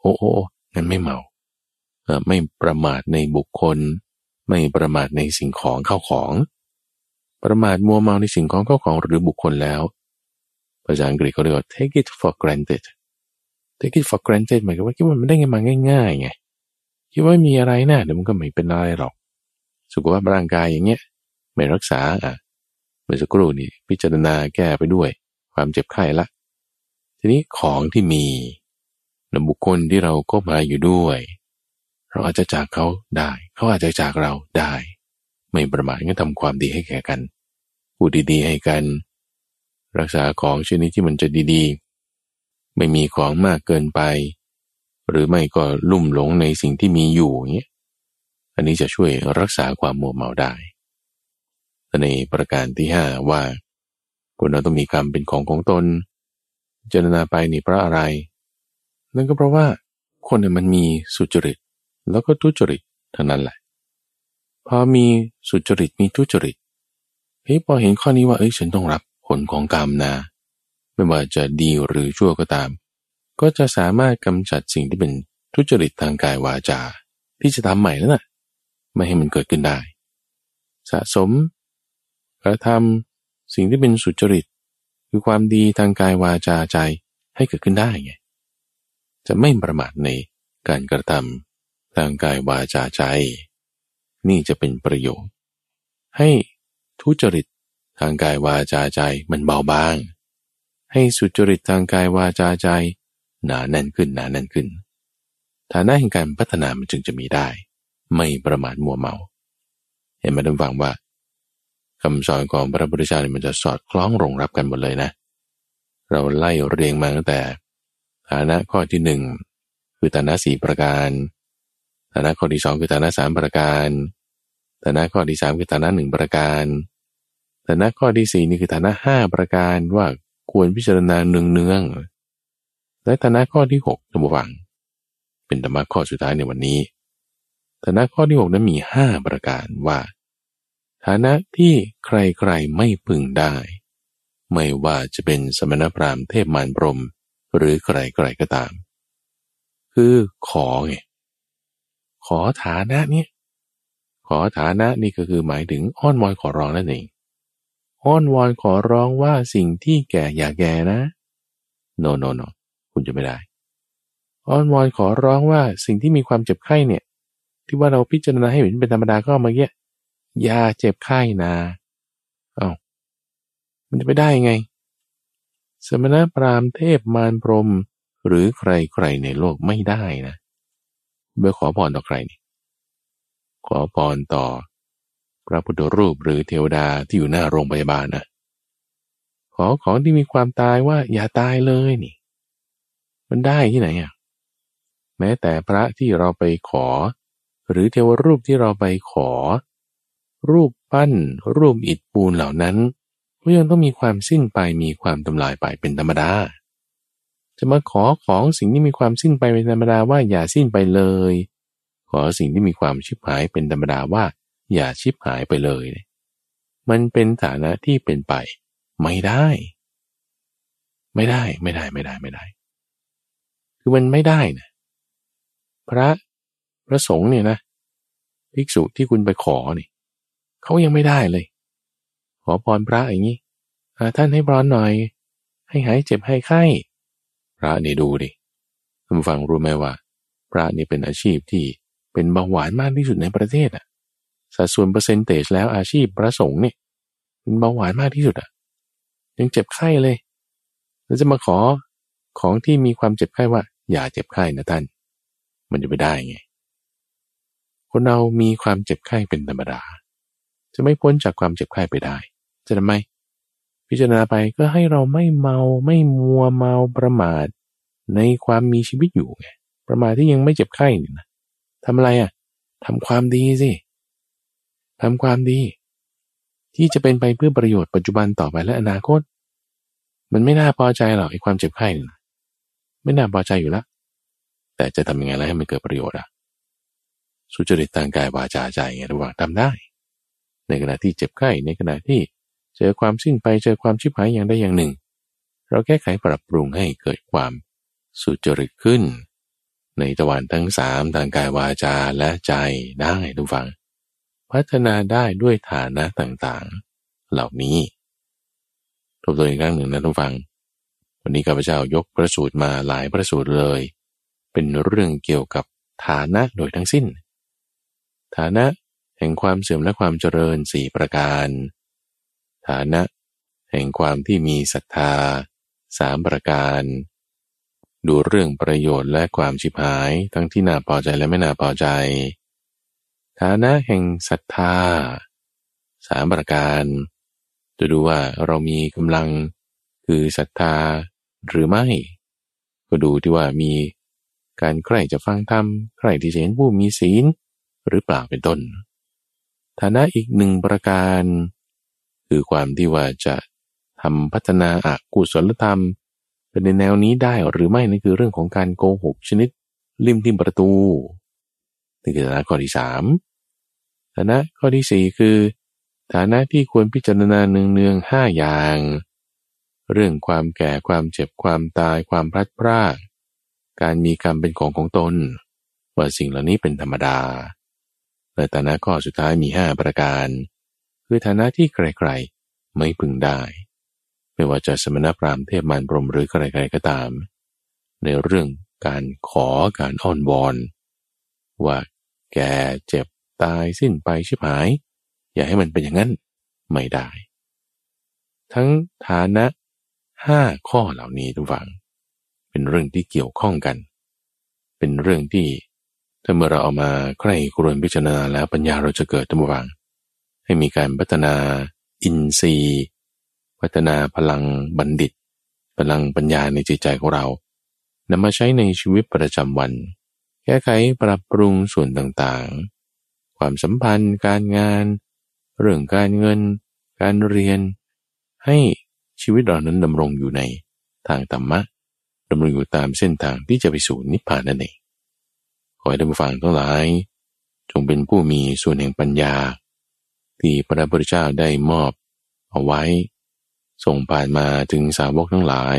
โอ้โอ้งั้นไม่เมา ไม่ประมาทในบุคคล ไม่ประมาทในสิ่งของเข้าของ ประมาทมัวเมาในสิ่งของเข้าของหรือบุคคลแล้ว ภาษาอังกฤษเขาเรียกว่า take it for granted take it for granted หมายความว่าคิดว่ามันได้ไงมาง่ายๆไงคิดว่ามีอะไรนะเดี๋ยวมันก็ไม่เป็นอะไรหรอก สุขภาพร่างกายอย่างเงี้ย ไม่รักษาอะเมื่อสักครู่นี่พิจารณาแก้ไปด้วย ความเจ็บไข้ละ ทีนี้ของที่มีนบุคคลที่เราก็มาอยู่ด้วย เราอาจจะจากเขาได้ เขาอาจจะจากเราได้ ไม่ประมาทก็ทำความดีให้แก่กันพูดดีๆให้กัน รักษาของชนิดที่มันจะดีๆ ไม่มีของมากเกินไป หรือไม่ก็ลุ่มหลงในสิ่งที่มีอยู่เงี้ยอันนี้จะช่วยรักษาความมัวเมาได้ในประการที่ห้าว่าคนเราต้องมีคำเป็นของของตนเจรณาไปนี่เพราะอะไร นั่นก็เพราะว่าคนเนี่ยมันมีสุจริต แล้วก็ทุจริตเท่านั้นแหละ พอมีสุจริตมีทุจริตเฮ้ยพอเห็นข้อนี้ว่าเอ้ยฉันต้องรับผลของกรรมนะ ไม่ว่าจะดีหรือชั่วก็ตาม ก็จะสามารถกำจัดสิ่งที่เป็นทุจริตทางกายวาจา ที่จะทำใหม่แล้วนะ่ะไม่ให้มันเกิดขึ้นได้ สะสมกระทำสิ่งที่เป็นสุจริต คือความดีทางกายวาจาใจให้เกิดขึ้นได้ไงจะไม่ประมาทในการกระทำ ทางกายวาจาใจ นี่จะเป็นประโยชน์ ให้ทุจริตทางกายวาจาใจมันเบาบาง ให้สุจริตทางกายวาจาใจ หนาแน่นขึ้นหนาแน่นขึ้น ฐานะแห่งการพัฒนามันจึงจะมีได้ ไม่ประมาทมัวเมา เห็นไหมท่านฟังว่าคำสอนของพระพุทธเจ้าเนี่ยมันจะสอดคล้องรองรับกันหมดเลยนะ เราไล่เรียงมาตั้งแต่ ฐานะข้อที่หนึ่งคือฐานะสี่ประการ ฐานะข้อที่สองคือฐานะสามประการฐานะข้อที่สามคือฐานะหนึ่งประการฐานะข้อที่สี่นี่คือฐานะห้าประการว่าควรพิจารณาเนืองเนืองและฐานะข้อที่หกท่านผู้ฟัง เป็นธรรมะข้อสุดท้ายในวันนี้ฐานะข้อที่หกนั้นมีห้าประการว่า ฐานะที่ใครๆไม่พึงได้ ไม่ว่าจะเป็นสมณพราหมณ์เทพมารพรมหรือใครๆก็ตาม คือขอไง ขอฐานะเนี้ขอฐานะนี่ก็คือหมายถึงอ้อนวอนขอร้องนั่นเองอ้อนวอนขอร้องว่าสิ่งที่แก่อย่าแก่นะ โนโนโนคุณจะไม่ได้ อ้อนวอนขอร้องว่าสิ่งที่มีความเจ็บไข้เนี่ย ที่ว่าเราพิจารณาให้เห็นเป็นธรรมดาก็เมื่อกี้ยาเจ็บไข้นาเอา้ามันจะไปได้ไง สมณพราหมณ์เทพมารพรมหรือใครใครในโลกไม่ได้นะ เบอขอพรต่อใครนี่ ขอพรต่อพระพุทธรูปหรือเทวดาที่อยู่หน้าโรงพยาบาลนะขอของที่มีความตายว่าอย่าตายเลยนี่ มันได้ที่ไหนอะแม้แต่พระที่เราไปขอ หรือเทวรูปที่เราไปขอ รูปปั้น รูปอิฐปูนเหล่านั้นก็ยังต้องมีความสิ้นไปมีความทำลายไปเป็นธรรมดา จะมาขอของสิ่งที่มีความสิ้นไปเป็นธรรมดาว่าอย่าสิ้นไปเลย ขอสิ่งที่มีความชิบหายเป็นธรรมดาว่า อย่าชิบหายไปเลย มันเป็นฐานะที่เป็นไป ไม่ได้ ไม่ได้ไม่ได้ไม่ได้ไม่ได้ คือมันไม่ได้นะพระพระสงฆ์เนี่ยนะภิกษุที่คุณไปขอนี่เขายังไม่ได้เลย ขอพรพระอย่างนี้ท่านให้พรหน่อย ให้หายเจ็บให้ไข้ ระนี่ดูดิคุณฟังรู้ไหมว่า พระนี่เป็นอาชีพที่เป็นเบาหวานมากที่สุดในประเทศอะ สัดส่วนเปอร์เซนเตจแล้วอาชีพพระสงฆ์เนี่ยเป็นเบาหวานมากที่สุดอะ ยังเจ็บไข้เลย แล้วจะมาขอของที่มีความเจ็บไข้ว่า อย่าเจ็บไข้นะท่าน มันจะไปได้ไง คนเรามีความเจ็บไข้เป็นธรรมดา จะไม่พ้นจากความเจ็บไข้ไปได้ จะทำไม พิจารณาไปก็ให้เราไม่เมาไม่มัวเมาประมาท ในความมีชีวิตอยู่ไงประมาทที่ยังไม่เจ็บไข้นี่นะทำอะไรอะทำความดีสิทำความดี ที่จะเป็นไปเพื่อประโยชน์ปัจจุบันต่อไปและอนาคต มันไม่น่าพอใจหรอกไอ้ความเจ็บไข้นี่นะไม่น่าพอใจอยู่แล้วแต่จะทำยังไงแล้วให้มันเกิดประโยชน์อะสุจริตทางกายวาจาใจไงระหว่างทำได้ ในขณะที่เจ็บไข้ในขณะที่ เจอความสิ้นไปเจอความชิบหายอย่างใดอย่างหนึ่ง เราแก้ไขปรับปรุงให้เกิดความสุจริตขึ้น ในตะวันทั้งสามทางกายวาจาและใจได้ทุกฝัง พัฒนาได้ด้วยฐานะต่างๆ เหล่านี้ทบทวนอีกครั้งหนึ่งนะทุกฝัง วันนี้ข้าพเจ้ายกพระสูตรมาหลายพระสูตรเลย เป็นเรื่องเกี่ยวกับฐานะโดยทั้งสิ้น ฐานะแห่งความเสื่อมและความเจริญสี่ประการ ฐานะ แห่งความที่มีศรัทธาสามประการ ดูเรื่องประโยชน์และความชิบหายทั้งที่น่าพอใจและไม่น่าพอใจ ฐานะแห่งศรัทธาสามประการจะดูว่าเรามีกำลังคือศรัทธาหรือไม่ ก็ดูที่ว่ามีการใคร่จะฟังธรรมใคร่ที่จะเห็นผู้มีศีลหรือเปล่าเป็นต้น ฐานะอีกหนึ่งประการ คือความที่ว่าจะทำพัฒนาอากุศลธรรมเป็นในแนวนี้ได้หรือไม่นั่นคือเรื่องของการโกหกชนิด ริมทิมประตูนี่คือฐานะข้อที่สามฐานะข้อที่สี่คือ ฐานะที่ควรพิจารณาเนืองๆห้าอย่าง เรื่องความแก่ความเจ็บความตายความพลัดพรากการมีกรรมเป็นของของตน ว่าสิ่งเหล่านี้เป็นธรรมดาและฐานะข้อสุดท้ายมีห้าประการ คือฐานะที่ใครๆไม่พึงได้ ไม่ว่าจะสมณพราหมณ์เทพมารพรมหรือใครๆก็ตาม ในเรื่องการขอการอ้อนวอน ว่าแกเจ็บตายสิ้นไปชิบหาย อย่าให้มันเป็นอย่างนั้นไม่ได้ ทั้งฐานะห้าข้อเหล่านี้ทุกฝัง เป็นเรื่องที่เกี่ยวข้องกัน เป็นเรื่องที่ถ้าเมื่อเราเอามาใคร่ครวญพิจารณาแล้วปัญญาเราจะเกิดตั้งวัง ให้มีการพัฒนาอินทรีย์ พัฒนาพลังบัณฑิต พลังปัญญาในจิตใจของเรานำมาใช้ในชีวิตประจำวัน แก้ไขปรับปรุงส่วนต่างๆ ความสัมพันธ์ การงาน เรื่องการเงิน การเรียน ให้ชีวิตเรานั้นดำรงอยู่ในทางธรรมะดำรงอยู่ตามเส้นทางที่จะไปสู่นิพพานนั่นเองขอให้ท่านผู้ฟังทั้งหลาย จงเป็นผู้มีส่วนแห่งปัญญา ที่พระพุทธเจ้าได้มอบเอาไว้ ส่งผ่านมาถึงสาวกทั้งหลาย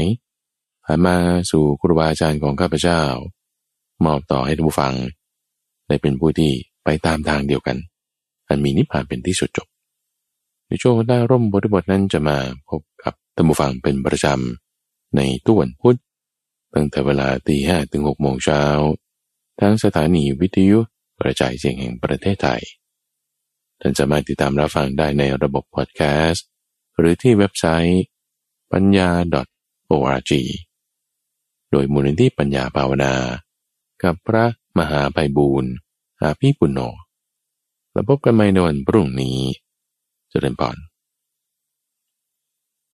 ผ่านมาสู่ครูบาอาจารย์ของข้าพเจ้า มอบต่อให้ท่านผู้ฟัง ได้เป็นผู้ที่ไปตามทางเดียวกัน อันมีนิพพานเป็นที่สุดจบ ในช่วงได้ร่มบทบทนั้นจะมาพบกับท่านผู้ฟังเป็นประจำในตุวันพุธตั้งแต่เวลาตีห้ถึงหกโมงเช้าทางสถานีวิทยุกระจายเสียงแห่งประเทศไทย ท่านสามารถติดตามรับฟังได้ในระบบพอดแคสต์ หรือที่เว็บไซต์ปัญญา .org โดยมูลนิธิปัญญาภาวนา กับพระมหาไพบูรณ์อาภีปุณโญแล้วพบกันใหม่ในวันพรุ่งนี้ เจริญพร